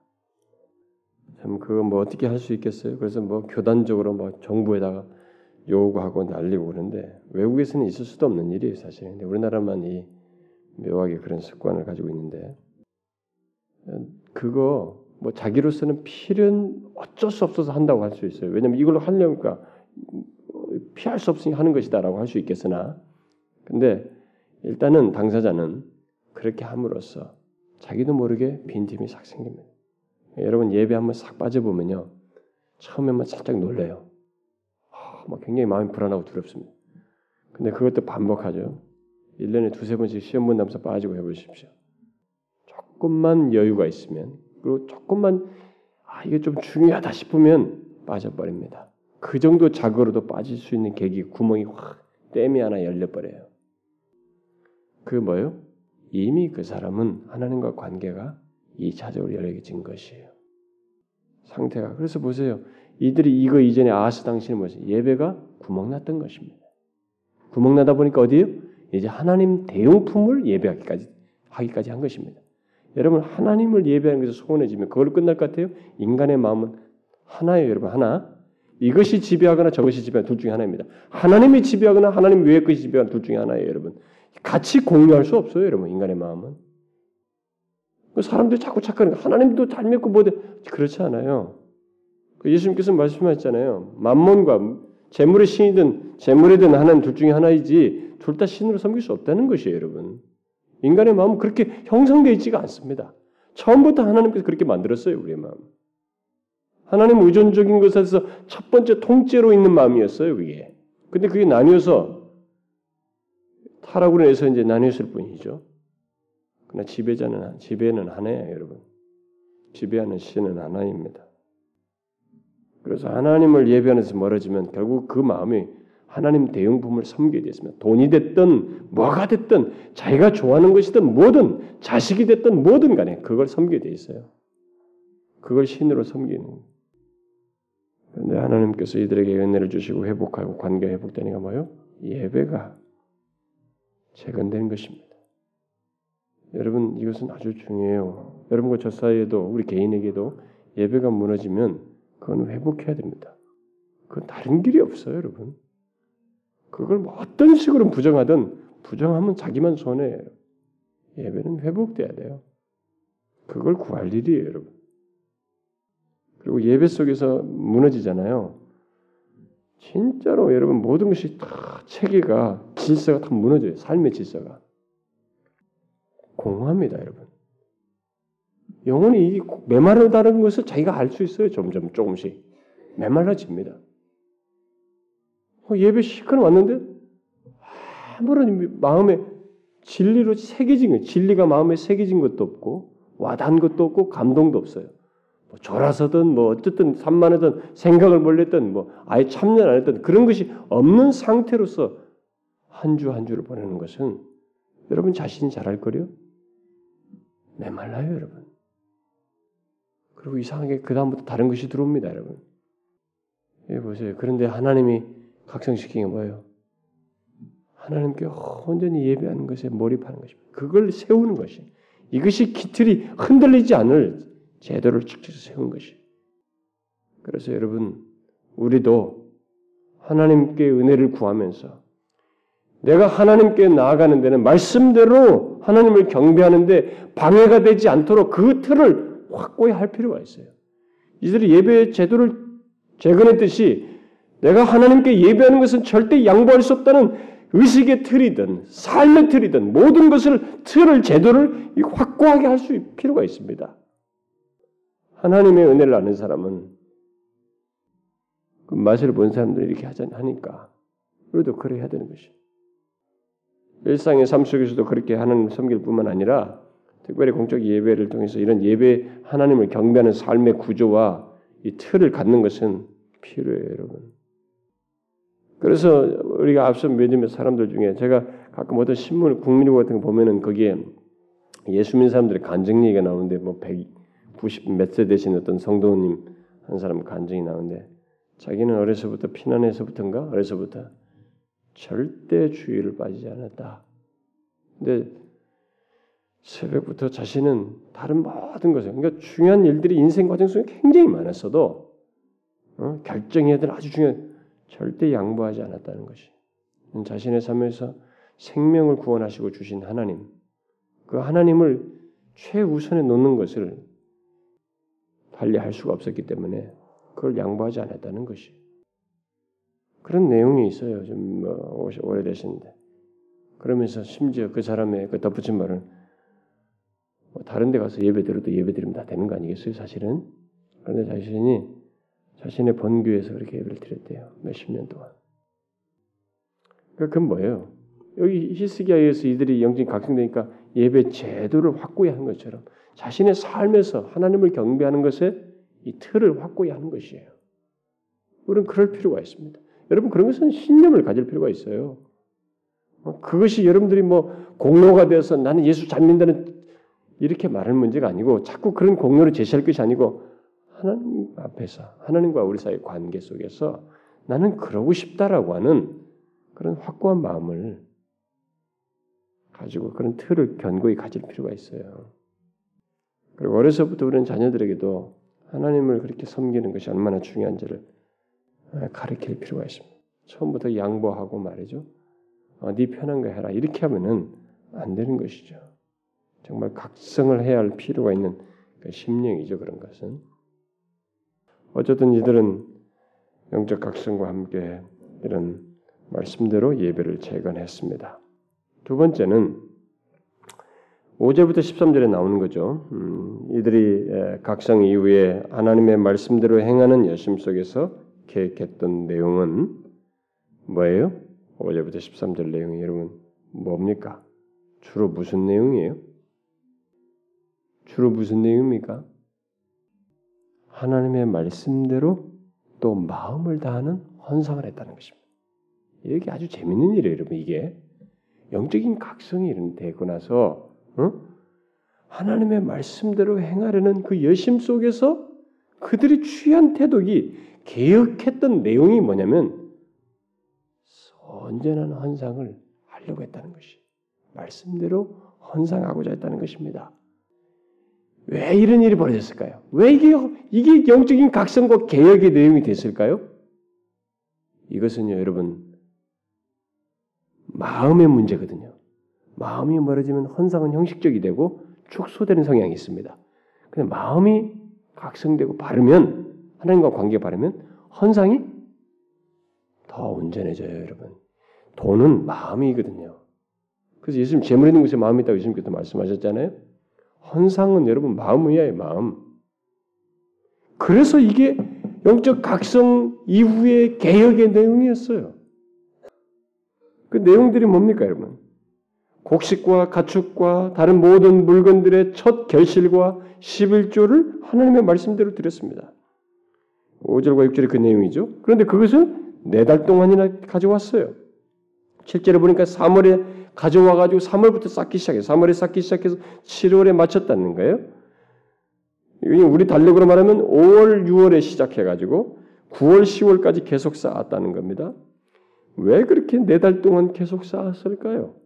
참 그거 뭐 어떻게 할 수 있겠어요? 그래서 뭐 교단적으로 뭐 정부에다가 요구하고 날리고 그러는데 외국에서는 있을 수도 없는 일이에요 사실. 근데 우리나라만 이 묘하게 그런 습관을 가지고 있는데 그거 뭐 자기로서는 필연 어쩔 수 없어서 한다고 할 수 있어요. 왜냐면 이걸로 하려니까 피할 수 없으니 하는 것이다라고 할 수 있겠으나 근데 일단은 당사자는 그렇게 함으로써 자기도 모르게 빈틈이 싹 생깁니다. 여러분 예배 한번 싹 빠져보면요. 처음에만 살짝 놀래요. 아, 막 굉장히 마음이 불안하고 두렵습니다. 근데 그것도 반복하죠. 1년에 두세 번씩 시험 본다면서 빠지고 해보십시오. 조금만 여유가 있으면 그리고 조금만 아 이게 좀 중요하다 싶으면 빠져버립니다. 그 정도 자고로도 빠질 수 있는 계기 구멍이 확 댐이 하나 열려버려요. 그 뭐요? 이미 그 사람은 하나님과 관계가 이차적으로 열려진 것이에요. 상태가 그래서 보세요. 이들이 이거 이전에 아하스 당시는 뭐지? 예배가 구멍났던 것입니다. 구멍나다 보니까 어디요? 이제 하나님 대용품을 예배하기까지 하기까지 한 것입니다. 여러분 하나님을 예배하는 것에 소원해지면 그걸로 끝날 것 같아요? 인간의 마음은 하나예요, 여러분 하나. 이것이 지배하거나 저것이 지배하는 둘 중에 하나입니다. 하나님이 지배하거나 하나님 외의 것이 지배하는 둘 중에 하나예요, 여러분. 같이 공유할 수 없어요, 여러분. 인간의 마음은. 그 사람들이 자꾸 착각하는 하나님도 잘 믿고 뭐든 그렇지 않아요. 그 예수님께서 말씀하셨잖아요. 만몬과 재물의 신이든 재물이든 하나님 둘 중에 하나이지 둘 다 신으로 섬길 수 없다는 것이에요, 여러분. 인간의 마음은 그렇게 형성되어 있지가 않습니다. 처음부터 하나님께서 그렇게 만들었어요, 우리의 마음. 하나님 의존적인 것에서 첫 번째 통째로 있는 마음이었어요, 그게. 근데 그게 나뉘어서 타락으로 해서 이제 나뉘었을 뿐이죠. 그러나 지배자는 지배는 하나예요, 여러분. 지배하는 신은 하나입니다. 그래서 하나님을 예배하는 데서 멀어지면 결국 그 마음이 하나님 대용품을 섬기게 되었습니다. 돈이 됐든 뭐가 됐든 자기가 좋아하는 것이든 뭐든 자식이 됐든 뭐든 간에 그걸 섬기게 돼 있어요. 그걸 신으로 섬기는. 그런데 하나님께서 이들에게 은혜를 주시고 회복하고 관계가 회복되니까 뭐요? 예배가 재건되는 것입니다. 여러분 이것은 아주 중요해요. 여러분과 저 사이에도 우리 개인에게도 예배가 무너지면 그건 회복해야 됩니다. 그 다른 길이 없어요, 여러분. 그걸 뭐 어떤 식으로 부정하든 부정하면 자기만 손해예요. 예배는 회복돼야 돼요. 그걸 구할 일이에요, 여러분. 그리고 예배 속에서 무너지잖아요. 진짜로 여러분 모든 것이 다 체계가 질서가 다 무너져요. 삶의 질서가. 공허합니다, 여러분. 영혼이 메마르다는 것을 자기가 알 수 있어요. 점점 조금씩 메말라집니다. 어, 예배 시간 왔는데 아무런 마음에 진리로 새겨진 거, 진리가 마음에 새겨진 것도 없고 와닿은 것도 없고 감동도 없어요. 뭐 졸아서든 뭐 어쨌든 산만하든 생각을 몰렸든 뭐 아예 참여 안 했든 그런 것이 없는 상태로서 한 주한 한 주를 보내는 것은 여러분 자신이 잘할 거요 메말라요, 여러분. 그리고 이상하게 그 다음부터 다른 것이 들어옵니다, 여러분. 예, 보세요. 그런데 하나님이 각성시킨 게 뭐예요? 하나님께 온전히 예배하는 것에 몰입하는 것입니다. 그걸 세우는 것이 이것이 기틀이 흔들리지 않을 제도를 축적 세운 것이. 그래서 여러분 우리도 하나님께 은혜를 구하면서 내가 하나님께 나아가는 데는 말씀대로 하나님을 경배하는데 방해가 되지 않도록 그 틀을 확고히 할 필요가 있어요. 이들이 예배 제도를 재건했듯이 내가 하나님께 예배하는 것은 절대 양보할 수 없다는 의식의 틀이든 삶의 틀이든 모든 것을 틀을 제도를 확고하게 할 수 필요가 있습니다. 하나님의 은혜를 아는 사람은 그 맛을 본 사람들이 이렇게 하니까 우리도 그래 야 되는 것이. 일상의 삶 속에서도 그렇게 하나님 섬길 뿐만 아니라 특별히 공적 예배를 통해서 이런 예배 하나님을 경배하는 삶의 구조와 이 틀을 갖는 것은 필요해요, 여러분. 그래서 우리가 앞서 믿음의 사람들 중에 제가 가끔 어떤 신문 국민일보 같은 거 보면은 거기에 예수 믿는 사람들의 간증 얘기가 나오는데 뭐 190몇 세 되신 어떤 성도님 한 사람 간증이 나오는데 자기는 어려서부터 피난에서부터인가 어려서부터 절대 주의를 빠지지 않았다. 근데 새벽부터 자신은 다른 모든 것을 그러니까 중요한 일들이 인생 과정 속에 굉장히 많았어도 어? 결정해야 될 아주 중요한 절대 양보하지 않았다는 것이 자신의 삶에서 생명을 구원하시고 주신 하나님 그 하나님을 최우선에 놓는 것을 달리 할 수가 없었기 때문에 그걸 양보하지 않았다는 것이 그런 내용이 있어요. 좀뭐 오래되신데 그러면서 심지어 그 사람의 그 덧붙인 말은 뭐 다른 데 가서 예배 드려도 예배 드리면 다 되는 거 아니겠어요, 사실은? 그런데 자신이 자신의 본교에서 그렇게 예배를 드렸대요. 몇십 년 동안. 그러니까 그건 뭐예요? 여기 히스기야에서 이들이 영적인 각성되니까 예배 제도를 확고히 하는 것처럼 자신의 삶에서 하나님을 경배하는 것에 이 틀을 확고히 하는 것이에요. 우리는 그럴 필요가 있습니다. 여러분 그런 것은 신념을 가질 필요가 있어요. 어, 그것이 여러분들이 뭐 공로가 되어서 나는 예수 잘 믿는다는 이렇게 말할 문제가 아니고 자꾸 그런 공로를 제시할 것이 아니고 하나님 앞에서 하나님과 우리 사이의 관계 속에서 나는 그러고 싶다라고 하는 그런 확고한 마음을 가지고 그런 틀을 견고히 가질 필요가 있어요. 그리고 어려서부터 우리는 자녀들에게도 하나님을 그렇게 섬기는 것이 얼마나 중요한지를 가르칠 필요가 있습니다. 처음부터 양보하고 말이죠. 어, 네 편한 거 해라 이렇게 하면은 안 되는 것이죠. 정말 각성을 해야 할 필요가 있는 그 심령이죠 그런 것은. 어쨌든 이들은 영적 각성과 함께 이런 말씀대로 예배를 재건했습니다. 두 번째는 5절부터 13절에 나오는 거죠. 음, 이들이 각성 이후에 하나님의 말씀대로 행하는 여심 속에서 계획했던 내용은 뭐예요? 5절부터 13절 내용이 여러분 뭡니까? 주로 무슨 내용이에요? 주로 무슨 내용입니까? 하나님의 말씀대로 또 마음을 다하는 헌상을 했다는 것입니다. 이게 아주 재밌는 일이에요, 여러분. 이게 영적인 각성이 되고 나서 어? 하나님의 말씀대로 행하려는 그 여심 속에서 그들이 취한 태도기 개혁했던 내용이 뭐냐면 언제나 헌상을 하려고 했다는 것이 말씀대로 헌상하고자 했다는 것입니다. 왜 이런 일이 벌어졌을까요? 왜 이게 이게 영적인 각성과 개혁의 내용이 됐을까요? 이것은요, 여러분 마음의 문제거든요. 마음이 멀어지면 헌상은 형식적이 되고 축소되는 성향이 있습니다. 근데 마음이 각성되고 바르면 하나님과 관계 바르면 헌상이 더 온전해져요, 여러분. 돈은 마음이거든요. 그래서 예수님 재물 있는 곳에 마음이 있다고 예수님께서 말씀하셨잖아요. 헌상은 여러분 마음이에요, 마음. 그래서 이게 영적 각성 이후의 개혁의 내용이었어요. 그 내용들이 뭡니까, 여러분? 곡식과 가축과 다른 모든 물건들의 첫 결실과 11조를 하나님의 말씀대로 드렸습니다. 5절과 6절의 그 내용이죠. 그런데 그것을 네 달 동안이나 가져왔어요. 실제로 보니까 3월에 가져와 가지고 3월부터 쌓기 시작해요. 3월에 쌓기 시작해서 7월에 마쳤다는 거예요. 우리 달력으로 말하면 5월, 6월에 시작해 가지고 9월, 10월까지 계속 쌓았다는 겁니다. 왜 그렇게 네 달 동안 계속 쌓았을까요?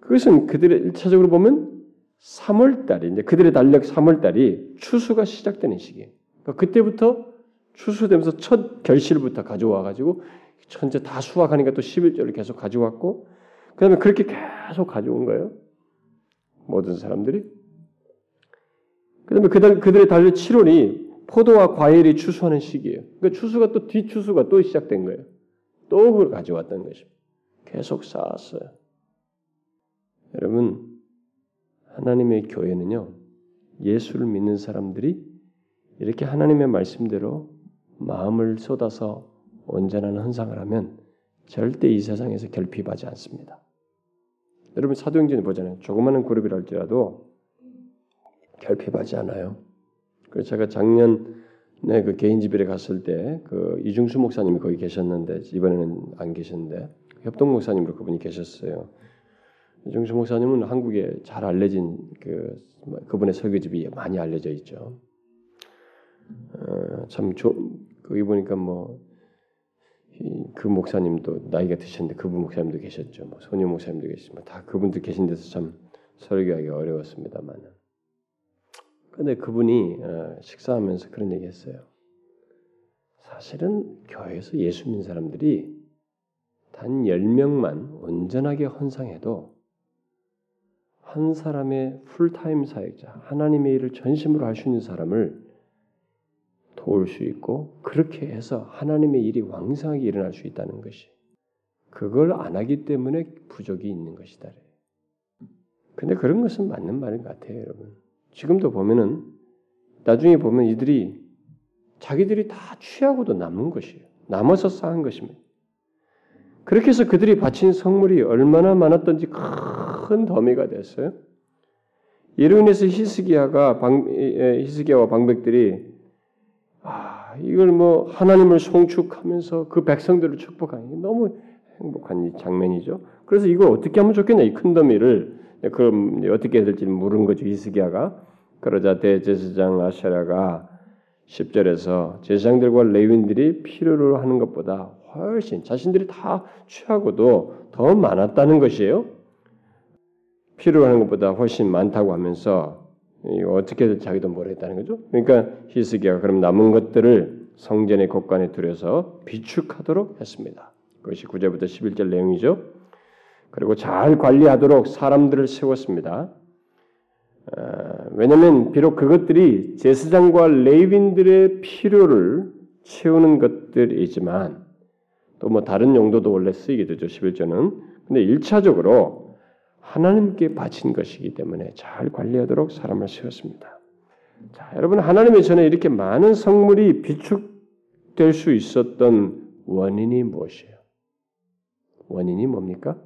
그것은 그들의 일차적으로 보면 3월 달이 이제 그들의 달력 3월 달이 추수가 시작되는 시기예요. 그러니까 그때부터 추수되면서 첫 결실부터 가져와 가지고 전체 다 수확하니까 또 11절을 계속 가져왔고 그 다음에 그렇게 계속 가져온 거예요. 모든 사람들이. 그 다음에 그들 그들의 달력 7월이 포도와 과일이 추수하는 시기예요. 그러니까 추수가 또 뒤추수가 또 시작된 거예요. 또 그걸 가져왔다는 것입니다. 계속 쌓았어요. 여러분, 하나님의 교회는요, 예수를 믿는 사람들이 이렇게 하나님의 말씀대로 마음을 쏟아서 온전한 헌상을 하면 절대 이 세상에서 결핍하지 않습니다. 여러분 사도행전을 보잖아요. 조그마한 그룹이라 할지라도 결핍하지 않아요. 그래서 제가 작년에 그 개인 집에 갔을 때 그 이중수 목사님이 거기 계셨는데 이번에는 안 계셨는데 협동 목사님으로 그분이 계셨어요. 이중수 목사님은 한국에 잘 알려진 그 그분의 설교집이 많이 알려져 있죠. 어, 참 조, 거기 보니까 뭐 그 목사님도 나이가 드셨는데 그분 목사님도 계셨죠. 뭐 소녀 목사님도 계시고 뭐다 그분들 계신 데서 참 설교하기 어려웠습니다만. 근데 그분이 어, 식사하면서 그런 얘기했어요. 사실은 교회에서 예수 믿는 사람들이 단 10명만 온전하게 헌상해도 한 사람의 풀타임 사역자, 하나님의 일을 전심으로 할 수 있는 사람을 도울 수 있고 그렇게 해서 하나님의 일이 왕성하게 일어날 수 있다는 것이 그걸 안 하기 때문에 부족이 있는 것이다. 근데 그런 것은 맞는 말인 것 같아요, 여러분. 지금도 보면은 나중에 보면 이들이 자기들이 다 취하고도 남은 것이에요. 남아서 쌓은 것입니다. 그렇게 해서 그들이 바친 성물이 얼마나 많았던지 큰 더미가 됐어요. 이로 인해서 히스기야가 방, 히스기야와 방백들이 아 이걸 뭐 하나님을 송축하면서 그 백성들을 축복하는 게 너무 행복한 장면이죠. 그래서 이걸 어떻게 하면 좋겠냐 이 큰 더미를 그럼 어떻게 해야 될지 물은 거죠 히스기야가 그러자 대제사장 아샤라가 10절에서 제사장들과 레윈들이 필요로 하는 것보다 훨씬 자신들이 다 취하고도 더 많았다는 것이에요. 필요로 하는 것보다 훨씬 많다고 하면서 어떻게든 자기도 모르겠다는 거죠. 그러니까 히스기야가 그럼 남은 것들을 성전의 곳간에 들여서 비축하도록 했습니다. 그것이 9절부터 11절 내용이죠. 그리고 잘 관리하도록 사람들을 세웠습니다. 어, 왜냐하면 비록 그것들이 제사장과 레위인들의 필요를 채우는 것들이지만 또 뭐 다른 용도도 원래 쓰이게 되죠. 11절은. 근데 1차적으로 하나님께 바친 것이기 때문에 잘 관리하도록 사람을 세웠습니다. 자, 여러분 하나님의 전에 이렇게 많은 성물이 비축될 수 있었던 원인이 무엇이에요? 원인이 뭡니까?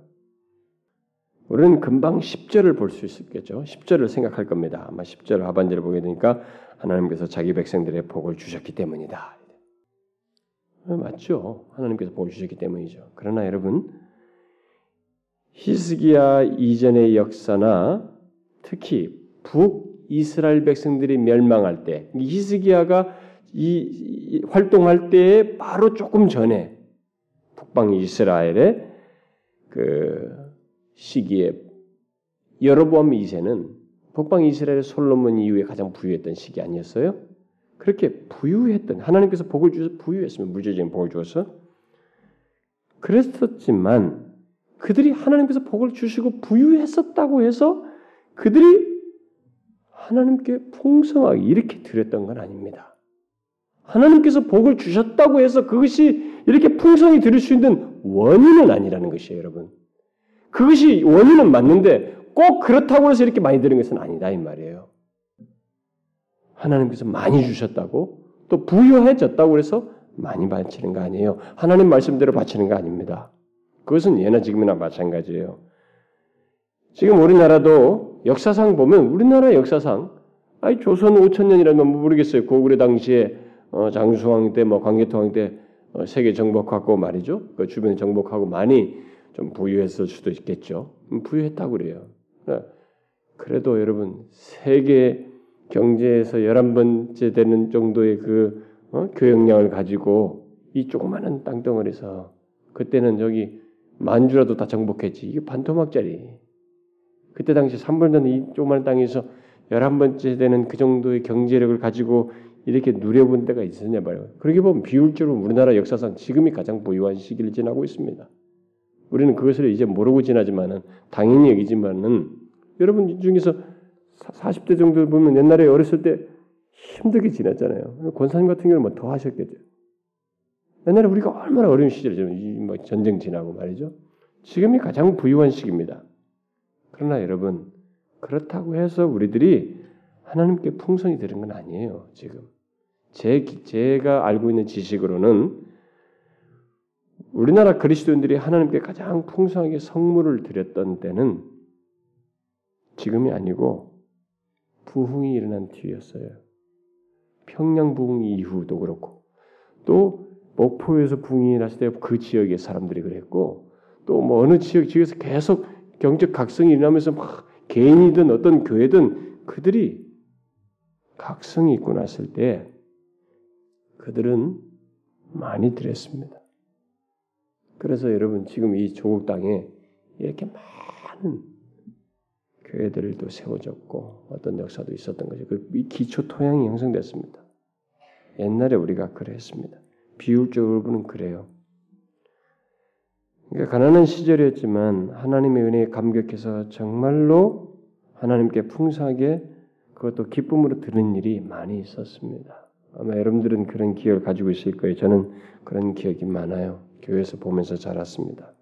우리는 금방 10절을 볼 수 있겠죠. 10절을 생각할 겁니다. 아마 10절 하반절을 보게 되니까 하나님께서 자기 백성들의 복을 주셨기 때문이다. 어, 맞죠. 하나님께서 복을 주셨기 때문이죠. 그러나 여러분 히스기야 이전의 역사나 특히 북 이스라엘 백성들이 멸망할 때 히스기야가 이, 활동할 때에 바로 조금 전에 북방 이스라엘의 그 시기에 여로보암 2세는 북방 이스라엘 솔로몬 이후에 가장 부유했던 시기 아니었어요? 그렇게 부유했던 하나님께서 복을 주셔서 부유했으면 물질적인 복을 주어서 그랬었지만 그들이 하나님께서 복을 주시고 부유했었다고 해서 그들이 하나님께 풍성하게 이렇게 드렸던 건 아닙니다. 하나님께서 복을 주셨다고 해서 그것이 이렇게 풍성히 드릴 수 있는 원인은 아니라는 것이에요, 여러분. 그것이 원인은 맞는데 꼭 그렇다고 해서 이렇게 많이 드는 것은 아니다 이 말이에요. 하나님께서 많이 주셨다고 또 부유해졌다고 해서 많이 바치는 거 아니에요. 하나님 말씀대로 바치는 거 아닙니다. 그것은 예나 지금이나 마찬가지예요. 지금 우리나라도 역사상 보면 우리나라 역사상 아니 조선 5천 년이라면 뭐 모르겠어요. 고구려 당시에 어, 장수왕 때 뭐 광개토왕 때 어, 세계 정복하고 말이죠. 그 주변 정복하고 많이 좀 부유했을 수도 있겠죠. 음, 부유했다고 그래요. 네. 그래도 여러분 세계 경제에서 11번째 되는 정도의 그 어? 교역량을 가지고 이 조그마한 땅덩어리에서 그때는 저기 만주라도 다 정복했지. 이게 반토막짜리. 그때 당시 3분 전에 이 조그마한 땅에서 11번째 되는 그 정도의 경제력을 가지고 이렇게 누려본 때가 있었냐 말이에요. 그렇게 보면 비율적으로 우리나라 역사상 지금이 가장 부유한 시기를 지나고 있습니다. 우리는 그것을 이제 모르고 지나지만은 당연히 여기지만은 여러분 중에서 40대 정도 보면 옛날에 어렸을 때 힘들게 지냈잖아요. 권사님 같은 경우는 뭐 더 하셨겠죠. 옛날에 우리가 얼마나 어려운 시절이죠. 뭐 전쟁 지나고 말이죠. 지금이 가장 부유한 시기입니다. 그러나 여러분 그렇다고 해서 우리들이 하나님께 풍성이 되는 건 아니에요. 지금 제 제가 알고 있는 지식으로는 우리나라 그리스도인들이 하나님께 가장 풍성하게 성물을 드렸던 때는 지금이 아니고 부흥이 일어난 뒤였어요. 평양 부흥 이후도 그렇고 또 목포에서 부흥이 났을 때 그 지역의 사람들이 그랬고 또 뭐 어느 지역 지역에서 계속 경적 각성이 일어나면서 막 개인이든 어떤 교회든 그들이 각성이 있고 났을 때 그들은 많이 드렸습니다. 그래서 여러분 지금 이 조국 땅에 이렇게 많은 교회들도 세워졌고 어떤 역사도 있었던 거죠. 그 기초 토양이 형성됐습니다. 옛날에 우리가 그랬습니다. 비율적으로 보면 그래요. 그러니까 가난한 시절이었지만 하나님의 은혜에 감격해서 정말로 하나님께 풍성하게 그것도 기쁨으로 드는 일이 많이 있었습니다. 아마 여러분들은 그런 기억을 가지고 있을 거예요. 저는 그런 기억이 많아요. 교회에서 보면서 자랐습니다.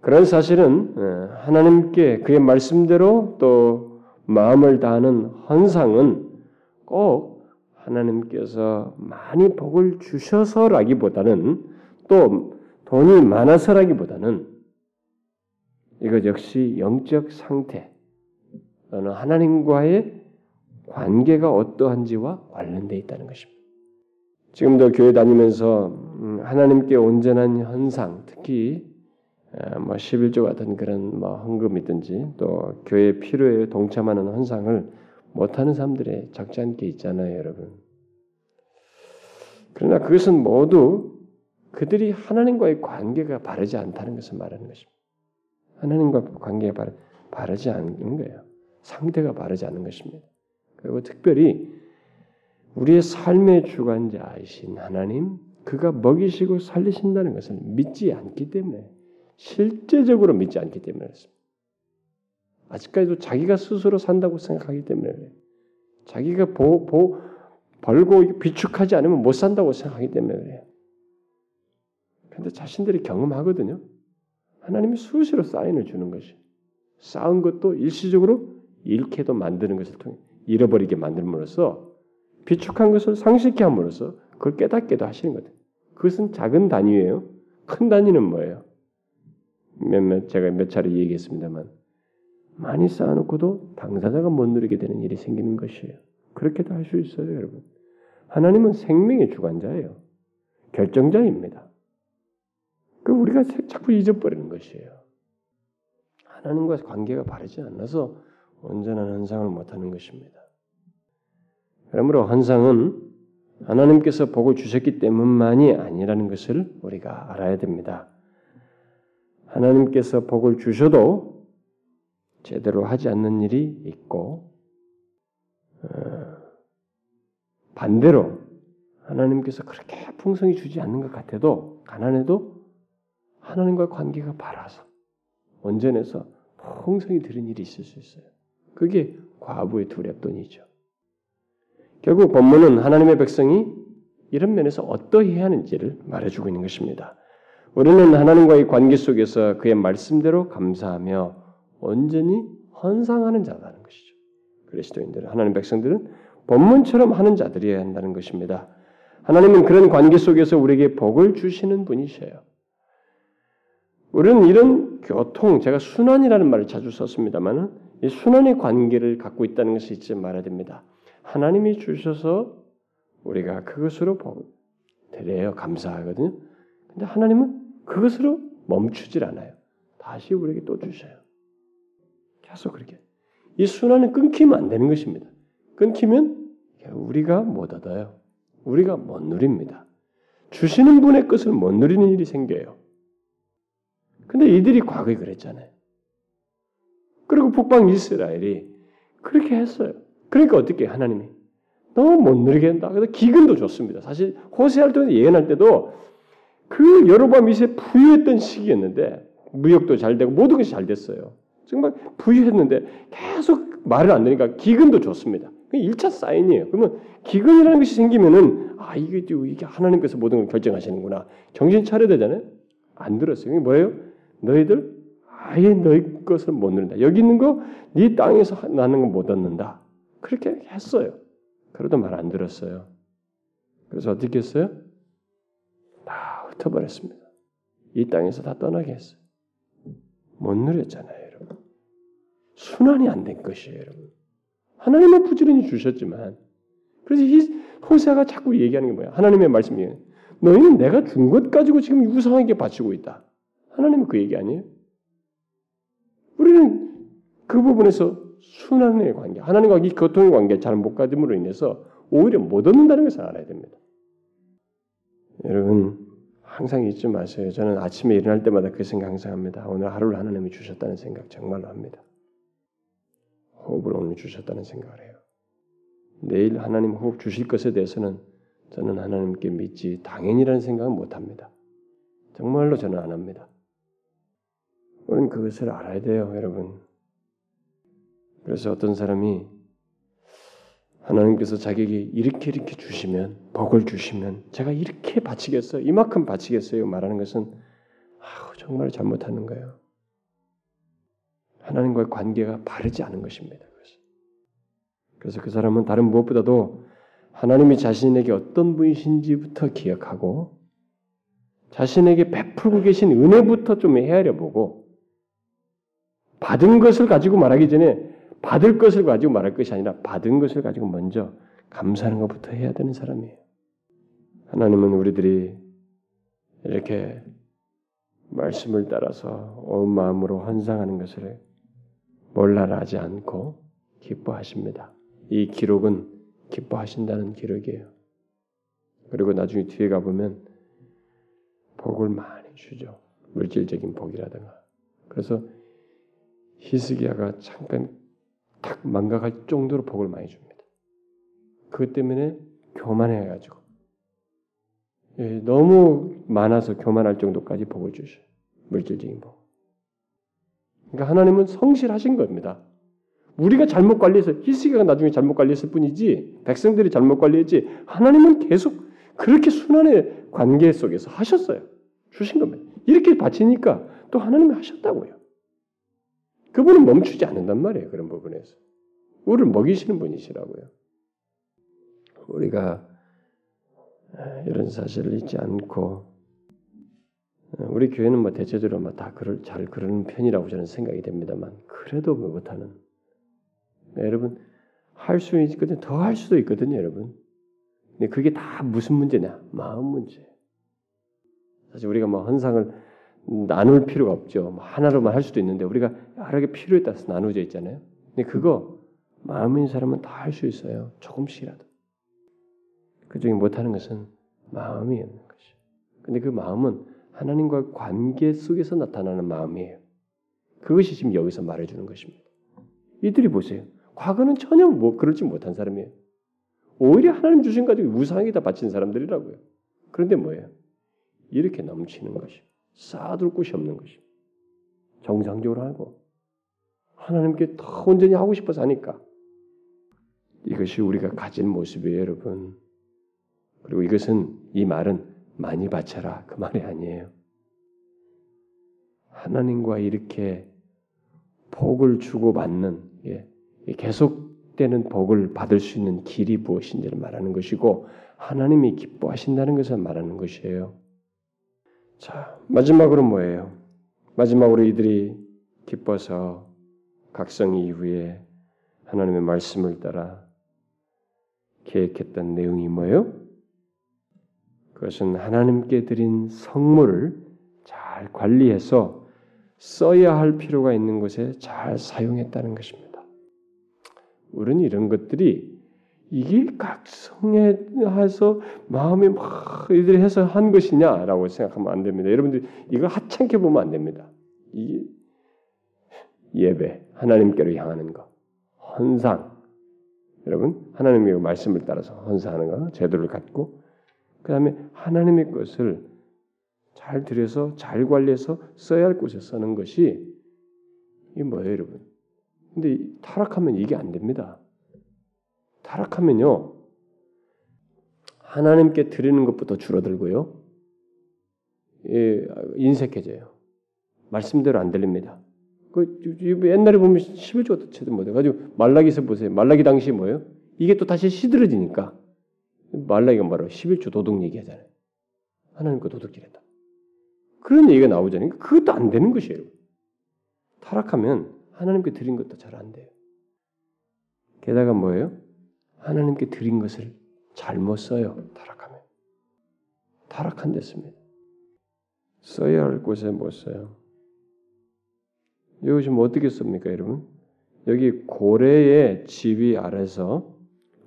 그런 사실은 어, 하나님께 그의 말씀대로 또 마음을 다하는 헌상은 꼭 하나님께서 많이 복을 주셔서라기보다는 또 돈이 많아서라기보다는 이것 역시 영적 상태 또는 하나님과의 관계가 어떠한지와 관련되어 있다는 것입니다. 지금도 교회 다니면서 음, 하나님께 온전한 현상, 특히 뭐 11조 같은 그런 뭐 헌금이든지 또 교회 필요에 동참하는 헌상을 못하는 사람들이 적지 않게 있잖아요, 여러분. 그러나 그것은 모두 그들이 하나님과의 관계가 바르지 않다는 것을 말하는 것입니다. 하나님과 관계가 바르, 지 않은 거예요. 상대가 바르지 않은 것입니다. 그리고 특별히 우리의 삶의 주관자이신 하나님, 그가 먹이시고 살리신다는 것을 믿지 않기 때문에 실제적으로 믿지 않기 때문에 그렇습니다. 아직까지도 자기가 스스로 산다고 생각하기 때문에. 자기가 보, 보, 벌고 비축하지 않으면 못 산다고 생각하기 때문에 그래요. 그런데 자신들이 경험하거든요. 하나님이 수시로 사인을 주는 것이 쌓은 것도 일시적으로 잃게도 만드는 것을 통해 잃어버리게 만들므로써 비축한 것을 상식케 함으로써 그걸 깨닫게도 하시는 거예요. 그것은 작은 단위예요. 큰 단위는 뭐예요? 몇몇 제가 몇 차례 얘기했습니다만 많이 쌓아놓고도 당사자가 못 누리게 되는 일이 생기는 것이에요. 그렇게도 할 수 있어요, 여러분. 하나님은 생명의 주관자예요. 결정자입니다. 그 우리가 자꾸 잊어버리는 것이에요. 하나님과 관계가 바르지 않아서 온전한 헌상을 못하는 것입니다. 그러므로 헌상은 하나님께서 복을 주셨기 때문만이 아니라는 것을 우리가 알아야 됩니다. 하나님께서 복을 주셔도 제대로 하지 않는 일이 있고 어, 반대로 하나님께서 그렇게 풍성히 주지 않는 것 같아도 가난해도 하나님과 관계가 바라서 온전해서 풍성히 들은 일이 있을 수 있어요. 그게 과부의 두렵돈이죠. 결국 본문은 하나님의 백성이 이런 면에서 어떠해야 하는지를 말해주고 있는 것입니다. 우리는 하나님과의 관계 속에서 그의 말씀대로 감사하며 온전히 헌상하는 자라는 것이죠. 그리스도인들은 하나님 백성들은 본문처럼 하는 자들이어야 한다는 것입니다. 하나님은 그런 관계 속에서 우리에게 복을 주시는 분이셔요. 우리는 이런 교통, 제가 순환이라는 말을 자주 썼습니다만은 이 순환의 관계를 갖고 있다는 것을 잊지 말아야 됩니다. 하나님이 주셔서 우리가 그것으로 복 드려요. 감사하거든요. 근데 하나님은 그것으로 멈추질 않아요. 다시 우리에게 또 주셔요. 계속 그렇게. 이 순환은 끊기면 안 되는 것입니다. 끊기면 우리가 못 얻어요. 우리가 못 누립니다. 주시는 분의 것을 못 누리는 일이 생겨요. 근데 이들이 과거에 그랬잖아요. 그리고 북방 이스라엘이 그렇게 했어요. 그러니까 어떻게 하나님이 너무 못 누리게 한다. 그래서 기근도 좋습니다. 사실 호세할 때 예언할 때도 그 여로보암 이세 부유했던 시기였는데 무역도 잘 되고 모든 것이 잘 됐어요. 정말 부유했는데 계속 말을 안 되니까 기근도 좋습니다. 1차 사인이에요. 그러면 기근이라는 것이 생기면은 아 이게 이게 하나님께서 모든 걸 결정하시는구나. 정신 차려야 되잖아요. 안 들었어요. 이게 뭐예요? 너희들 아예 너희 것을 못 누린다. 여기 있는 거 네 땅에서 나는 거 못 얻는다. 그렇게 했어요. 그래도 말 안 들었어요. 그래서 어떻게 했어요? 다 흩어버렸습니다. 이 땅에서 다 떠나게 했어요. 못 누렸잖아요. 순환이 안 된 것이에요, 여러분. 하나님은 부지런히 주셨지만, 그래서 호세아가 자꾸 얘기하는 게 뭐야? 하나님의 말씀이에요. 너희는 내가 준 것 가지고 지금 우상하게 바치고 있다. 하나님은 그 얘기 아니에요? 우리는 그 부분에서 순환의 관계, 하나님과 이 교통의 관계 잘 못 가짐으로 인해서 오히려 못 얻는다는 것을 알아야 됩니다. 여러분 항상 잊지 마세요. 저는 아침에 일어날 때마다 그 생각 항상 합니다. 오늘 하루를 하나님이 주셨다는 생각 정말로 합니다. 호흡을 오늘 주셨다는 생각을 해요. 내일 하나님 호흡 주실 것에 대해서는 저는 하나님께 믿지 당연이라는 생각은 못 합니다. 정말로 저는 안 합니다. 우리는 그것을 알아야 돼요, 여러분. 그래서 어떤 사람이 하나님께서 자기에게 이렇게 이렇게 주시면 복을 주시면 제가 이렇게 바치겠어요. 이만큼 바치겠어요. 말하는 것은 아우, 정말 잘못하는 거예요. 하나님과의 관계가 바르지 않은 것입니다. 그래서 그 사람은 다른 무엇보다도 하나님이 자신에게 어떤 분이신지부터 기억하고 자신에게 베풀고 계신 은혜부터 좀 헤아려 보고 받은 것을 가지고 말하기 전에 받을 것을 가지고 말할 것이 아니라 받은 것을 가지고 먼저 감사하는 것부터 해야 되는 사람이에요. 하나님은 우리들이 이렇게 말씀을 따라서 온 마음으로 헌상하는 것을 몰라라지 않고 기뻐하십니다. 이 기록은 기뻐하신다는 기록이에요. 그리고 나중에 뒤에 가보면 복을 많이 주죠. 물질적인 복이라든가. 그래서 히스기야가 잠깐 탁 망각할 정도로 복을 많이 줍니다. 그것 때문에 교만해가지고 예, 너무 많아서 교만할 정도까지 복을 주셔. 물질적인 복. 그러니까 하나님은 성실하신 겁니다. 우리가 잘못 관리해서 히스기가 나중에 잘못 관리했을 뿐이지 백성들이 잘못 관리했지 하나님은 계속 그렇게 순환의 관계 속에서 하셨어요. 주신 겁니다. 이렇게 바치니까 또 하나님이 하셨다고요. 그분은 멈추지 않는단 말이에요. 그런 부분에서. 우리를 먹이시는 분이시라고요. 우리가 이런 사실을 잊지 않고 우리 교회는 뭐 대체적으로 다잘 그러는 편이라고 저는 생각이 됩니다만 그래도 못하는 네, 여러분 할 수 있거든 더 할 수도 있거든요, 여러분. 근데 그게 다 무슨 문제냐? 마음 문제. 사실 우리가 뭐 헌상을 나눌 필요가 없죠. 뭐 하나로만 할 수도 있는데 우리가 여러 개 필요에 따라서 나누어져 있잖아요. 근데 그거 마음인 사람은 다 할 수 있어요. 조금씩이라도. 그 중에 못하는 것은 마음이 없는 것이. 근데 그 마음은 하나님과 관계 속에서 나타나는 마음이에요. 그것이 지금 여기서 말해주는 것입니다. 이들이 보세요. 과거는 전혀 뭐 그렇지 못한 사람이에요. 오히려 하나님 주신 가지고 우상에다 바친 사람들이라고요. 그런데 뭐예요? 이렇게 넘치는 것이 쌓아둘 곳이 없는 것이 정상적으로 하고 하나님께 더 온전히 하고 싶어서 하니까 이것이 우리가 가진 모습이에요, 여러분. 그리고 이것은 이 말은 많이 바쳐라 그 말이 아니에요. 하나님과 이렇게 복을 주고 받는 예, 계속되는 복을 받을 수 있는 길이 무엇인지를 말하는 것이고 하나님이 기뻐하신다는 것을 말하는 것이에요. 자 마지막으로 뭐예요? 마지막으로 이들이 기뻐서 각성 이후에 하나님의 말씀을 따라 계획했던 내용이 뭐예요? 그것은 하나님께 드린 성물을 잘 관리해서 써야 할 필요가 있는 곳에 잘 사용했다는 것입니다. 우리는 이런 것들이 이게 각성해서 마음이 막 이들이 해서 한 것이냐라고 생각하면 안 됩니다. 여러분들 이걸 하찮게 보면 안 됩니다. 이 예배 하나님께로 향하는 것, 헌상 여러분 하나님의 말씀을 따라서 헌상하는 것, 제도를 갖고 그 다음에 하나님의 것을 잘 들여서 잘 관리해서 써야 할 곳에 쓰는 것이 이게 뭐예요, 여러분? 근데 타락하면 이게 안 됩니다. 타락하면요 하나님께 드리는 것부터 줄어들고요, 예, 인색해져요. 말씀대로 안 들립니다. 그 옛날에 보면 11조가 채도 못해 가지고 말라기서 보세요. 말라기 당시 뭐예요? 이게 또 다시 시들어지니까 말라기가 뭐라고 11조 도덕 얘기하잖아요. 하나님과 도덕질했다. 그런 얘기가 나오잖아요. 그것도 안 되는 것이에요. 타락하면 하나님께 드린 것도 잘 안 돼요. 게다가 뭐예요? 하나님께 드린 것을 잘못 써요. 타락하면. 타락한 됐습니다. 써야 할 곳에 못 써요. 이것이 뭐 어떻게 씁니까, 여러분? 여기 고래의 지위 아래서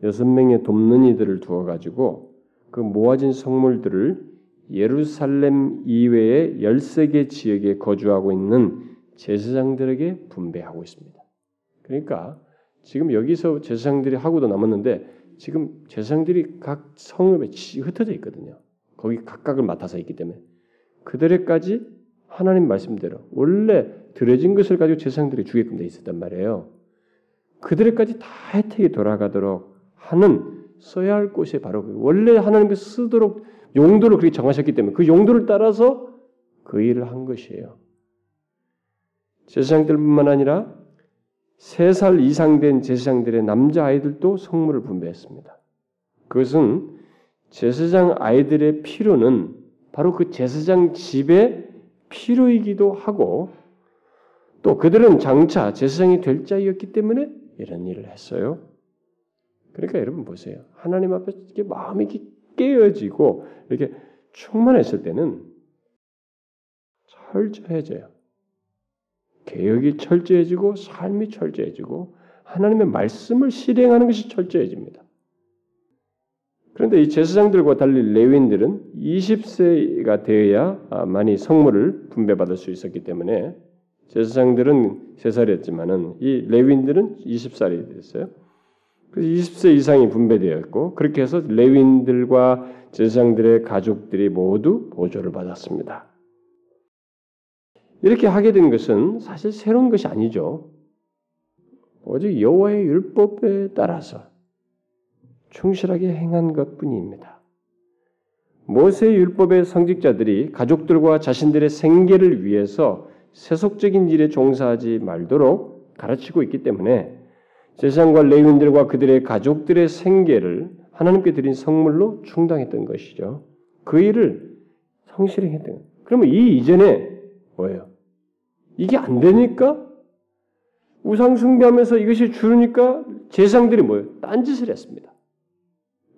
여섯 명의 돕는 이들을 두어 가지고 그 모아진 성물들을 예루살렘 이외의 13개 지역에 거주하고 있는 제사장들에게 분배하고 있습니다. 그러니까 지금 여기서 제사장들이 하고도 남았는데 지금 제사장들이 각 성읍에 흩어져 있거든요. 거기 각각을 맡아서 있기 때문에 그들에까지 하나님 말씀대로 원래 들여진 것을 가지고 제사장들이 주게끔 돼 있었단 말이에요. 그들에까지 다 혜택이 돌아가도록 하는 써야 할 곳이 바로 그 원래 하나님께서 쓰도록 용도를 그렇게 정하셨기 때문에 그 용도를 따라서 그 일을 한 것이에요. 제사장들뿐만 아니라 3살 이상 된 제사장들의 남자 아이들도 성물을 분배했습니다. 그것은 제사장 아이들의 필요는 바로 그 제사장 집의 필요이기도 하고 또 그들은 장차 제사장이 될 자이었기 때문에 이런 일을 했어요. 그러니까 여러분 보세요. 하나님 앞에 이렇게 마음이 깨어지고 이렇게 충만했을 때는 철저해져요. 개혁이 철저해지고 삶이 철저해지고 하나님의 말씀을 실행하는 것이 철저해집니다. 그런데 이 제사장들과 달리 레윈들은 20세가 되어야 많이 성물을 분배받을 수 있었기 때문에 제사장들은 3살이었지만은 이 레윈들은 20살이 됐어요. 그래서 20세 이상이 분배되었고 그렇게 해서 레윈들과 제사장들의 가족들이 모두 보조를 받았습니다. 이렇게 하게 된 것은 사실 새로운 것이 아니죠. 오직 여호와의 율법에 따라서 충실하게 행한 것뿐입니다. 모세 율법의 성직자들이 가족들과 자신들의 생계를 위해서 세속적인 일에 종사하지 말도록 가르치고 있기 때문에 제사장과 레위인들과 그들의 가족들의 생계를 하나님께 드린 성물로 충당했던 것이죠. 그 일을 성실히 했던. 그러면 이 이전에 뭐예요? 이게 안 되니까 우상 숭배하면서 이것이 줄으니까 제사장들이 뭐예요? 딴짓을 했습니다.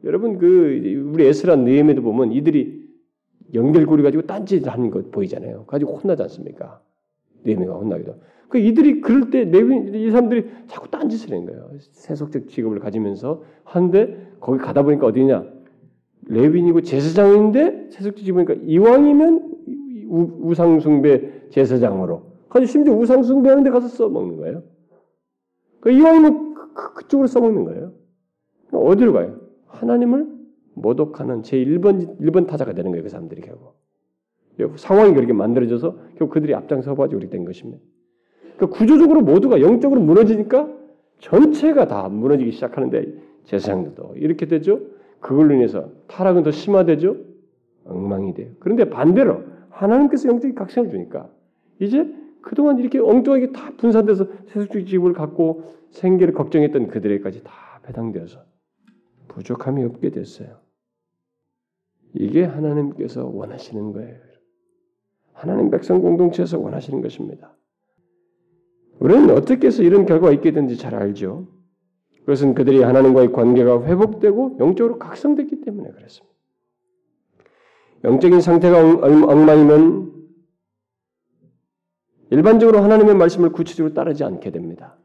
여러분 그 우리 에스라 느헤미도 보면 이들이 연결고리 가지고 딴짓 하는 것 보이잖아요. 가지고 혼나지 않습니까? 느헤미가 혼나기도. 그 이들이 그럴 때 레위 이 사람들이 자꾸 딴짓을 하는 거예요. 세속적 직업을 가지면서 하는데 거기 가다 보니까 어디냐? 레윈이고 제사장인데 세속적 직업이니까 이왕이면 우 상 숭배 제사장으로. 가지 심지어 우상 숭배하는데 가서 써먹는 거예요. 그 이왕이면 그, 그, 그 쪽으로 써먹는 거예요. 어디로 가요? 하나님을 모독하는 제 1번 1번 타자가 되는 거예요. 그 사람들이 결국. 상황이 그렇게 만들어져서 결국 그들이 앞장서 가지고 그렇게 된 것입니다. 그러니까 구조적으로 모두가 영적으로 무너지니까 전체가 다 무너지기 시작하는데 제사장들도 이렇게 되죠. 그걸로 인해서 타락은 더 심화되죠. 엉망이 돼요. 그런데 반대로 하나님께서 영적인 각성을 주니까 이제 그동안 이렇게 엉뚱하게 다 분산돼서 세속적 지급을 갖고 생계를 걱정했던 그들에게까지 다 배당되어서 부족함이 없게 됐어요. 이게 하나님께서 원하시는 거예요. 하나님 백성 공동체에서 원하시는 것입니다. 우리는 어떻게 해서 이런 결과가 있게 된지 잘 알죠. 그것은 그들이 하나님과의 관계가 회복되고 영적으로 각성됐기 때문에 그렇습니다. 영적인 상태가 엉망이면 일반적으로 하나님의 말씀을 구체적으로 따르지 않게 됩니다.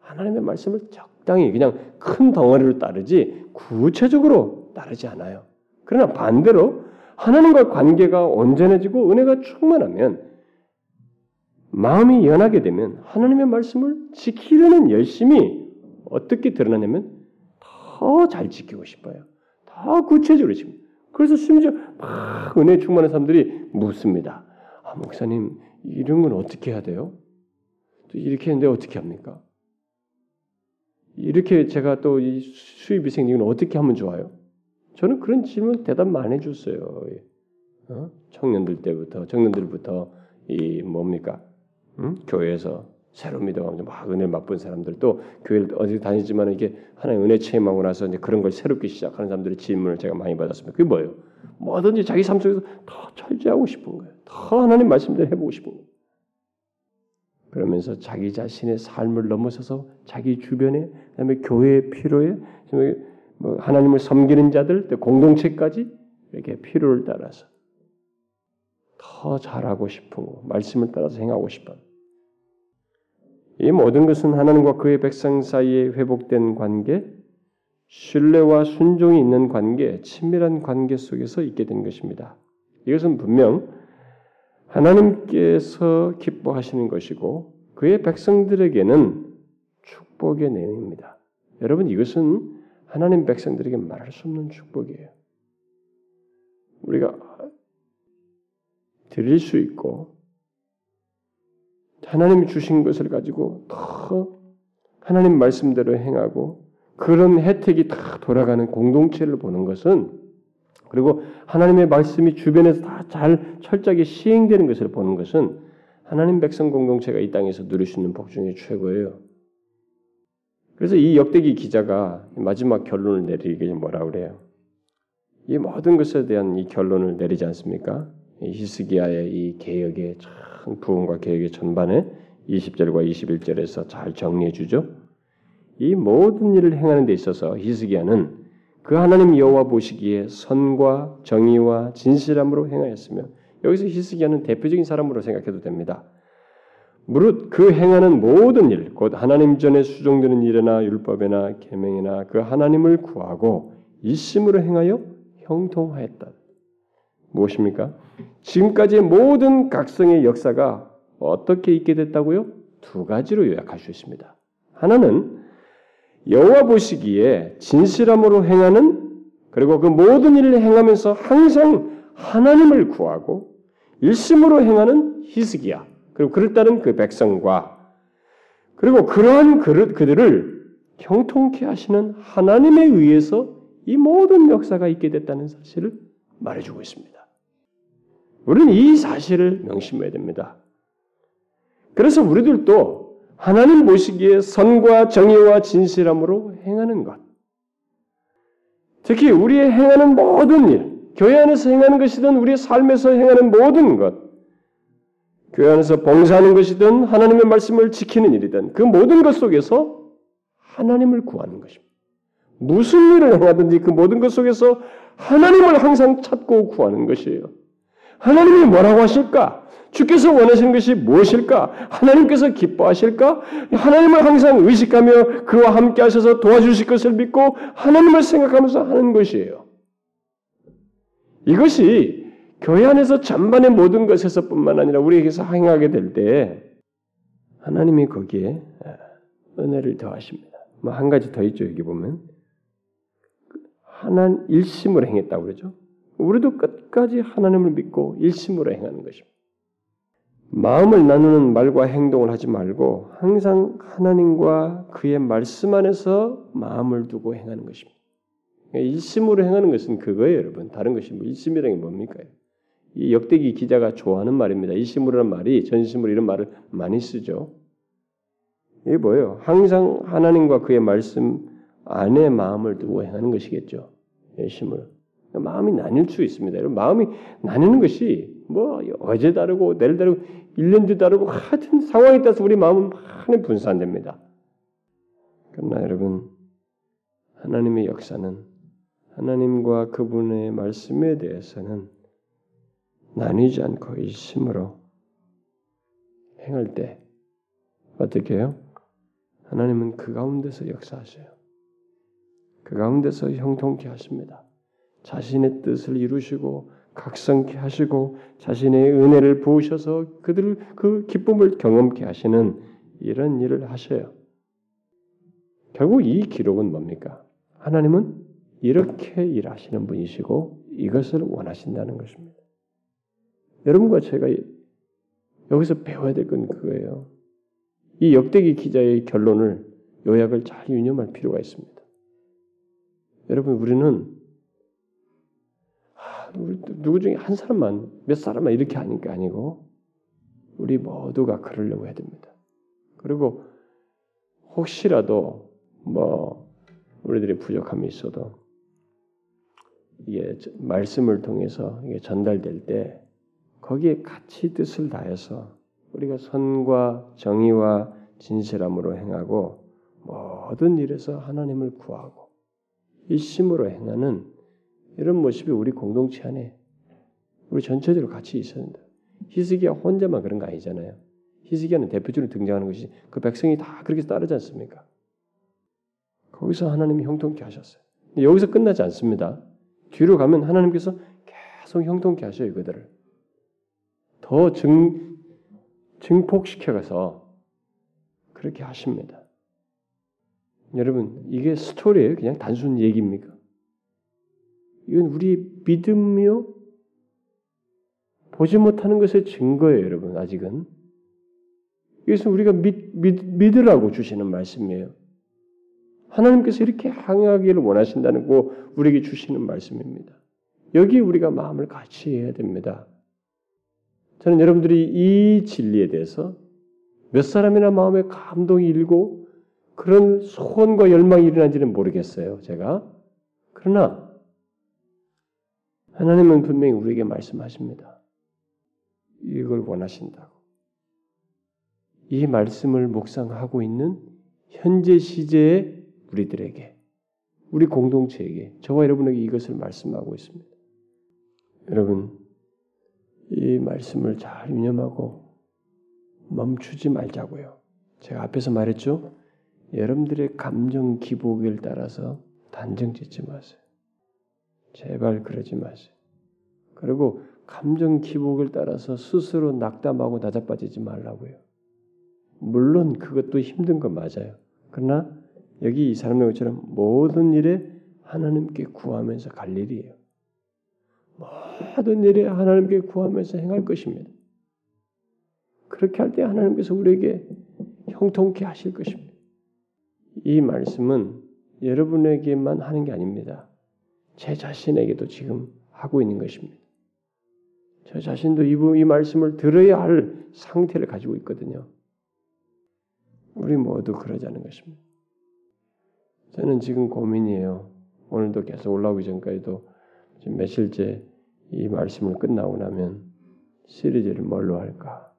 하나님의 말씀을 적당히 그냥 큰 덩어리로 따르지 구체적으로 따르지 않아요. 그러나 반대로 하나님과 관계가 온전해지고 은혜가 충만하면 마음이 연하게 되면 하나님의 말씀을 지키려는 열심이 어떻게 드러나냐면 더 잘 지키고 싶어요. 더 구체적으로 지금. 그래서 심지어 막 은혜 충만한 사람들이 묻습니다. 아, 목사님, 이런 건 어떻게 해야 돼요? 이렇게 했는데 어떻게 합니까? 이렇게 제가 또이 수입이 생기면 어떻게 하면 좋아요? 저는 그런 질문 대답 많이 해줬어요. 어? 청년들 때부터 청년들부터 이 뭡니까 응? 교회에서 새로 믿어가면서 막 은혜 맛본 사람들도 교회를 어디 다니지만 이게 하나의 은혜 체험하고 나서 이제 그런 걸 새롭게 시작하는 사람들의 질문을 제가 많이 받았습니다. 그게 뭐예요? 뭐든지 자기 삶 속에서 더 철저하고 싶은 거예요. 더 하나님 말씀대로 해보고 싶은 거예요. 그러면서 자기 자신의 삶을 넘어서서 자기 주변에 그다음에 교회의 필요에 뭐 하나님을 섬기는 자들 공동체까지 이렇게 필요를 따라서 더 잘하고 싶고 말씀을 따라서 행하고 싶어. 이 모든 것은 하나님과 그의 백성 사이에 회복된 관계, 신뢰와 순종이 있는 관계, 친밀한 관계 속에서 있게 된 것입니다. 이것은 분명 하나님께서 기뻐하시는 것이고 그의 백성들에게는 축복의 내용입니다. 여러분 이것은 하나님 백성들에게 말할 수 없는 축복이에요. 우리가 드릴 수 있고 하나님이 주신 것을 가지고 더 하나님 말씀대로 행하고 그런 혜택이 다 돌아가는 공동체를 보는 것은 그리고 하나님의 말씀이 주변에서 다 잘 철저하게 시행되는 것을 보는 것은 하나님 백성 공동체가 이 땅에서 누릴 수 있는 복 중에 최고예요. 그래서 이 역대기 기자가 마지막 결론을 내리게 뭐라 그래요? 이 모든 것에 대한 이 결론을 내리지 않습니까? 히스기야의 이 개혁의 참 부흥과 개혁의 전반에 20절과 21절에서 잘 정리해 주죠. 이 모든 일을 행하는 데 있어서 히스기야는 그 하나님 여호와 보시기에 선과 정의와 진실함으로 행하였으며 여기서 히스기야는 대표적인 사람으로 생각해도 됩니다. 무릇 그 행하는 모든 일, 곧 하나님 전에 수종되는 일이나 율법이나 계명이나 그 하나님을 구하고 이심으로 행하여 형통하였다. 무엇입니까? 지금까지의 모든 각성의 역사가 어떻게 있게 됐다고요? 두 가지로 요약할 수 있습니다. 하나는 여호와 보시기에 진실함으로 행하는 그리고 그 모든 일을 행하면서 항상 하나님을 구하고 일심으로 행하는 히스기야 그리고 그를 따른 그 백성과 그리고 그러한 그들을 형통케 하시는 하나님에 의해서 이 모든 역사가 있게 됐다는 사실을 말해주고 있습니다. 우리는 이 사실을 명심해야 됩니다. 그래서 우리들도 하나님 보시기에 선과 정의와 진실함으로 행하는 것. 특히 우리의 행하는 모든 일, 교회 안에서 행하는 것이든 우리의 삶에서 행하는 모든 것, 교회 안에서 봉사하는 것이든 하나님의 말씀을 지키는 일이든 그 모든 것 속에서 하나님을 구하는 것입니다. 무슨 일을 행하든지 그 모든 것 속에서 하나님을 항상 찾고 구하는 것이에요. 하나님이 뭐라고 하실까? 주께서 원하시는 것이 무엇일까? 하나님께서 기뻐하실까? 하나님을 항상 의식하며 그와 함께 하셔서 도와주실 것을 믿고 하나님을 생각하면서 하는 것이에요. 이것이 교회 안에서 전반의 모든 것에서 뿐만 아니라 우리에게서 행하게 될 때 하나님이 거기에 은혜를 더하십니다. 뭐 한 가지 더 있죠 여기 보면 하나님 일심으로 행했다고 그러죠. 우리도 끝까지 하나님을 믿고 일심으로 행하는 것입니다. 마음을 나누는 말과 행동을 하지 말고 항상 하나님과 그의 말씀 안에서 마음을 두고 행하는 것입니다. 일심으로 행하는 것은 그거예요, 여러분. 다른 것이 뭐 일심이라는 게 뭡니까? 이 역대기 기자가 좋아하는 말입니다. 일심으로라는 말이 전심으로 이런 말을 많이 쓰죠. 이게 뭐예요? 항상 하나님과 그의 말씀 안에 마음을 두고 행하는 것이겠죠. 일심으로. 마음이 나뉠 수 있습니다. 여러분, 마음이 나뉘는 것이 뭐 어제 다르고 내일 다르고 1년 뒤 다르고 하여튼 상황에 따라서 우리 마음은 많이 분산됩니다. 그러나 여러분 하나님의 역사는 하나님과 그분의 말씀에 대해서는 나뉘지 않고 일심으로 행할 때 어떻게 해요? 하나님은 그 가운데서 역사하셔요. 그 가운데서 형통케 하십니다. 자신의 뜻을 이루시고 각성케 하시고 자신의 은혜를 부으셔서 그들 그 기쁨을 경험케 하시는 이런 일을 하셔요. 결국 이 기록은 뭡니까? 하나님은 이렇게 일하시는 분이시고 이것을 원하신다는 것입니다. 여러분과 제가 여기서 배워야 될 건 그거예요. 이 역대기 기자의 결론을 요약을 잘 유념할 필요가 있습니다. 여러분 우리는 누구 중에 한 사람만 몇 사람만 이렇게 하는 게 아니고 우리 모두가 그러려고 해야 됩니다. 그리고 혹시라도 뭐 우리들의 부족함이 있어도 이게 말씀을 통해서 이게 전달될 때 거기에 같이 뜻을 다해서 우리가 선과 정의와 진실함으로 행하고 모든 일에서 하나님을 구하고 일심으로 행하는 이런 모습이 우리 공동체 안에 우리 전체적으로 같이 된다. 히스기야 혼자만 그런 거 아니잖아요. 히스기야는 대표적으로 등장하는 것이 그 백성이 다 그렇게 따르지 않습니까? 거기서 하나님이 형통케 하셨어요. 여기서 끝나지 않습니다. 뒤로 가면 하나님께서 계속 형통케 하셔요, 그들을. 더 증, 증폭시켜가서 그렇게 하십니다. 여러분, 이게 스토리예요? 그냥 단순 얘기입니까? 이건 우리 믿음이요? 보지 못하는 것의 증거예요, 여러분, 아직은. 이것은 우리가 믿, 믿, 믿으라고 주시는 말씀이에요. 하나님께서 이렇게 항하기를 원하신다는 거 우리에게 주시는 말씀입니다. 여기 우리가 마음을 같이 해야 됩니다. 저는 여러분들이 이 진리에 대해서 몇 사람이나 마음에 감동이 일고 그런 소원과 열망이 일어난지는 모르겠어요. 제가 그러나 하나님은 분명히 우리에게 말씀하십니다. 이걸 원하신다고. 이 말씀을 묵상하고 있는 현재 시제의 우리들에게, 우리 공동체에게, 저와 여러분에게 이것을 말씀하고 있습니다. 여러분, 이 말씀을 잘 유념하고 멈추지 말자고요. 제가 앞에서 말했죠? 여러분들의 감정 기복을 따라서 단정 짓지 마세요. 제발 그러지 마세요. 그리고 감정 기복을 따라서 스스로 낙담하고 나자빠지지 말라고요. 물론 그것도 힘든 건 맞아요. 그러나 여기 이 사람의 것처럼 모든 일에 하나님께 구하면서 갈 일이에요. 모든 일에 하나님께 구하면서 행할 것입니다. 그렇게 할 때 하나님께서 우리에게 형통케 하실 것입니다. 이 말씀은 여러분에게만 하는 게 아닙니다. 제 자신에게도 지금 하고 있는 것입니다. 저 자신도 이, 이 말씀을 들어야 할 상태를 가지고 있거든요. 우리 모두 그러자는 것입니다. 저는 지금 고민이에요. 오늘도 계속 올라오기 전까지도 지금 며칠째 이 말씀을 끝나고 나면 시리즈를 뭘로 할까?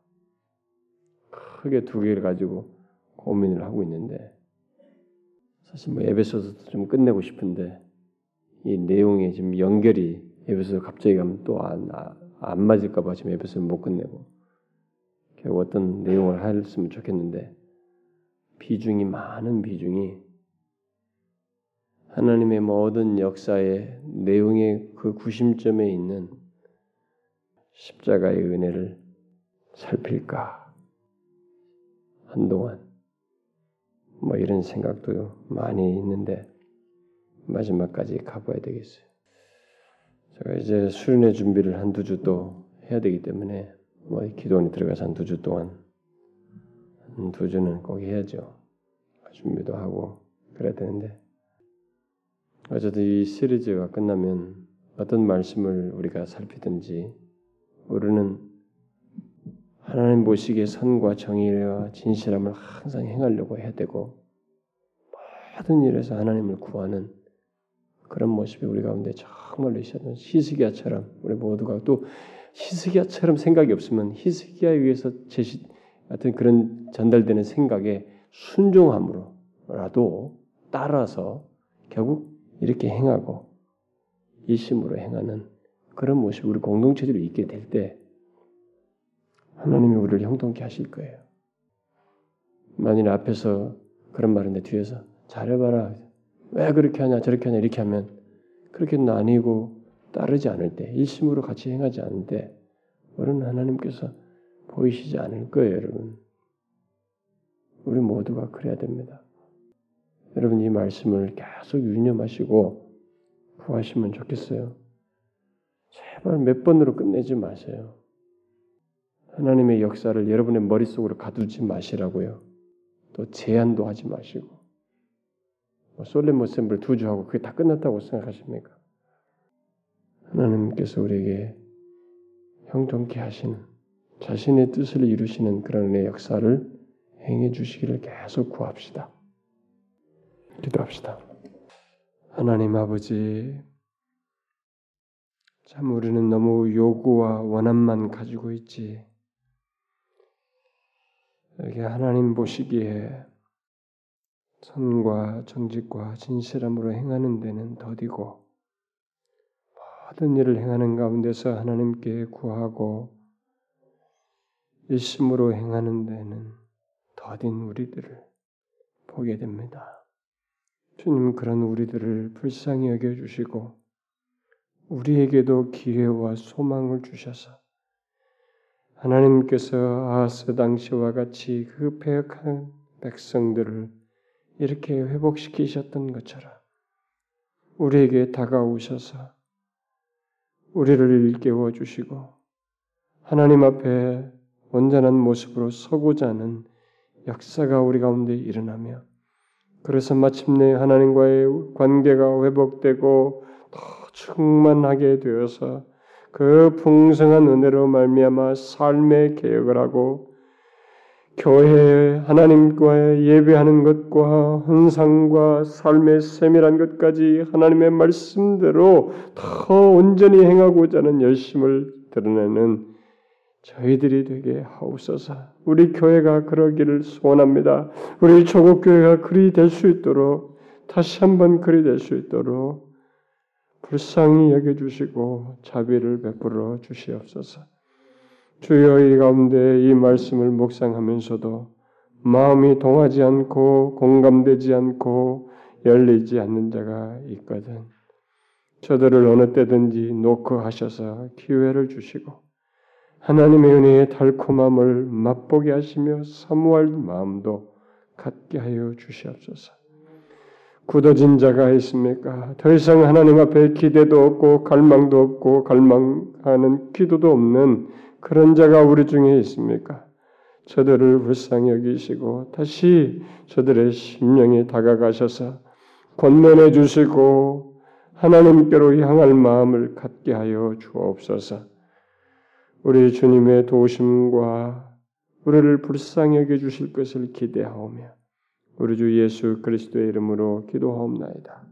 크게 두 개를 가지고 고민을 하고 있는데 사실 뭐 에베소서도 좀 끝내고 싶은데 이 내용에 지금 연결이 에베소 갑자기 가면 또 안 안 맞을까 봐 지금 에베소를 못 끝내고 결국 어떤 내용을 했으면 좋겠는데 비중이 많은 비중이 하나님의 모든 역사의 내용의 그 구심점에 있는 십자가의 은혜를 살필까 한동안 뭐 이런 생각도 많이 있는데 마지막까지 가봐야 되겠어요. 제가 이제 수련회 준비를 한두 주 또 해야 되기 때문에 뭐 기도원에 들어가서 한 두 주 동안 한 두 주는 꼭 해야죠. 준비도 하고 그래야 되는데 어쨌든 이 시리즈가 끝나면 어떤 말씀을 우리가 살피든지 우리는 하나님 보시기에 선과 정의와 진실함을 항상 행하려고 해야 되고 모든 일에서 하나님을 구하는 그런 모습이 우리 가운데 정말로 있어야 히스기야처럼 우리 모두가 또 히스기야처럼 생각이 없으면 히스기야에 의해서 제시 같은 그런 전달되는 생각에 순종함으로라도 따라서 결국 이렇게 행하고 이심으로 행하는 그런 모습이 우리 공동체들이 있게 될 때 하나님이 우리를 형통케 하실 거예요. 만일 앞에서 그런 말인데 뒤에서 잘해봐라. 왜 그렇게 하냐 저렇게 하냐 이렇게 하면 그렇게 나뉘고 따르지 않을 때 일심으로 같이 행하지 않을 때 우리는 하나님께서 보이시지 않을 거예요, 여러분. 우리 모두가 그래야 됩니다. 여러분 이 말씀을 계속 유념하시고 구하시면 좋겠어요. 제발 몇 번으로 끝내지 마세요. 하나님의 역사를 여러분의 머릿속으로 가두지 마시라고요. 또 제한도 하지 마시고 뭐 솔레모 셈블 두 주하고 그게 다 끝났다고 생각하십니까? 하나님께서 우리에게 형통케 하시는 자신의 뜻을 이루시는 그런 의 역사를 행해 주시기를 계속 구합시다. 기도합시다. 하나님 아버지, 참 우리는 너무 요구와 원함만 가지고 있지. 이렇게 하나님 보시기에 선과 정직과 진실함으로 행하는 데는 더디고 모든 일을 행하는 가운데서 하나님께 구하고 일심으로 행하는 데는 더딘 우리들을 보게 됩니다. 주님 그런 우리들을 불쌍히 여겨 주시고 우리에게도 기회와 소망을 주셔서 하나님께서 아스 당시와 같이 그 배역한 백성들을 이렇게 회복시키셨던 것처럼 우리에게 다가오셔서 우리를 일깨워 주시고 하나님 앞에 온전한 모습으로 서고자 하는 역사가 우리 가운데 일어나며 그래서 마침내 하나님과의 관계가 회복되고 더 충만하게 되어서 그 풍성한 은혜로 말미암아 삶의 개혁을 하고 교회에 하나님과의 예배하는 것과 헌상과 삶의 세밀한 것까지 하나님의 말씀대로 더 온전히 행하고자 하는 열심을 드러내는 저희들이 되게 하옵소서. 우리 교회가 그러기를 소원합니다. 우리 조국 교회가 그리 될 수 있도록 다시 한번 그리 될 수 있도록 불쌍히 여겨 주시고 자비를 베풀어 주시옵소서. 주여 이 가운데 이 말씀을 묵상하면서도 마음이 동하지 않고 공감되지 않고 열리지 않는 자가 있거든. 저들을 어느 때든지 놓고 하셔서 기회를 주시고 하나님의 은혜의 달콤함을 맛보게 하시며 사모할 마음도 갖게 하여 주시옵소서. 굳어진 자가 있습니까? 더 이상 하나님 앞에 기대도 없고 갈망도 없고 갈망하는 기도도 없는 그런 자가 우리 중에 있습니까? 저들을 불쌍히 여기시고 다시 저들의 심령에 다가가셔서 권면해 주시고 하나님께로 향할 마음을 갖게 하여 주옵소서. 우리 주님의 도우심과 우리를 불쌍히 여겨 주실 것을 기대하오며 우리 주 예수 그리스도의 이름으로 기도하옵나이다.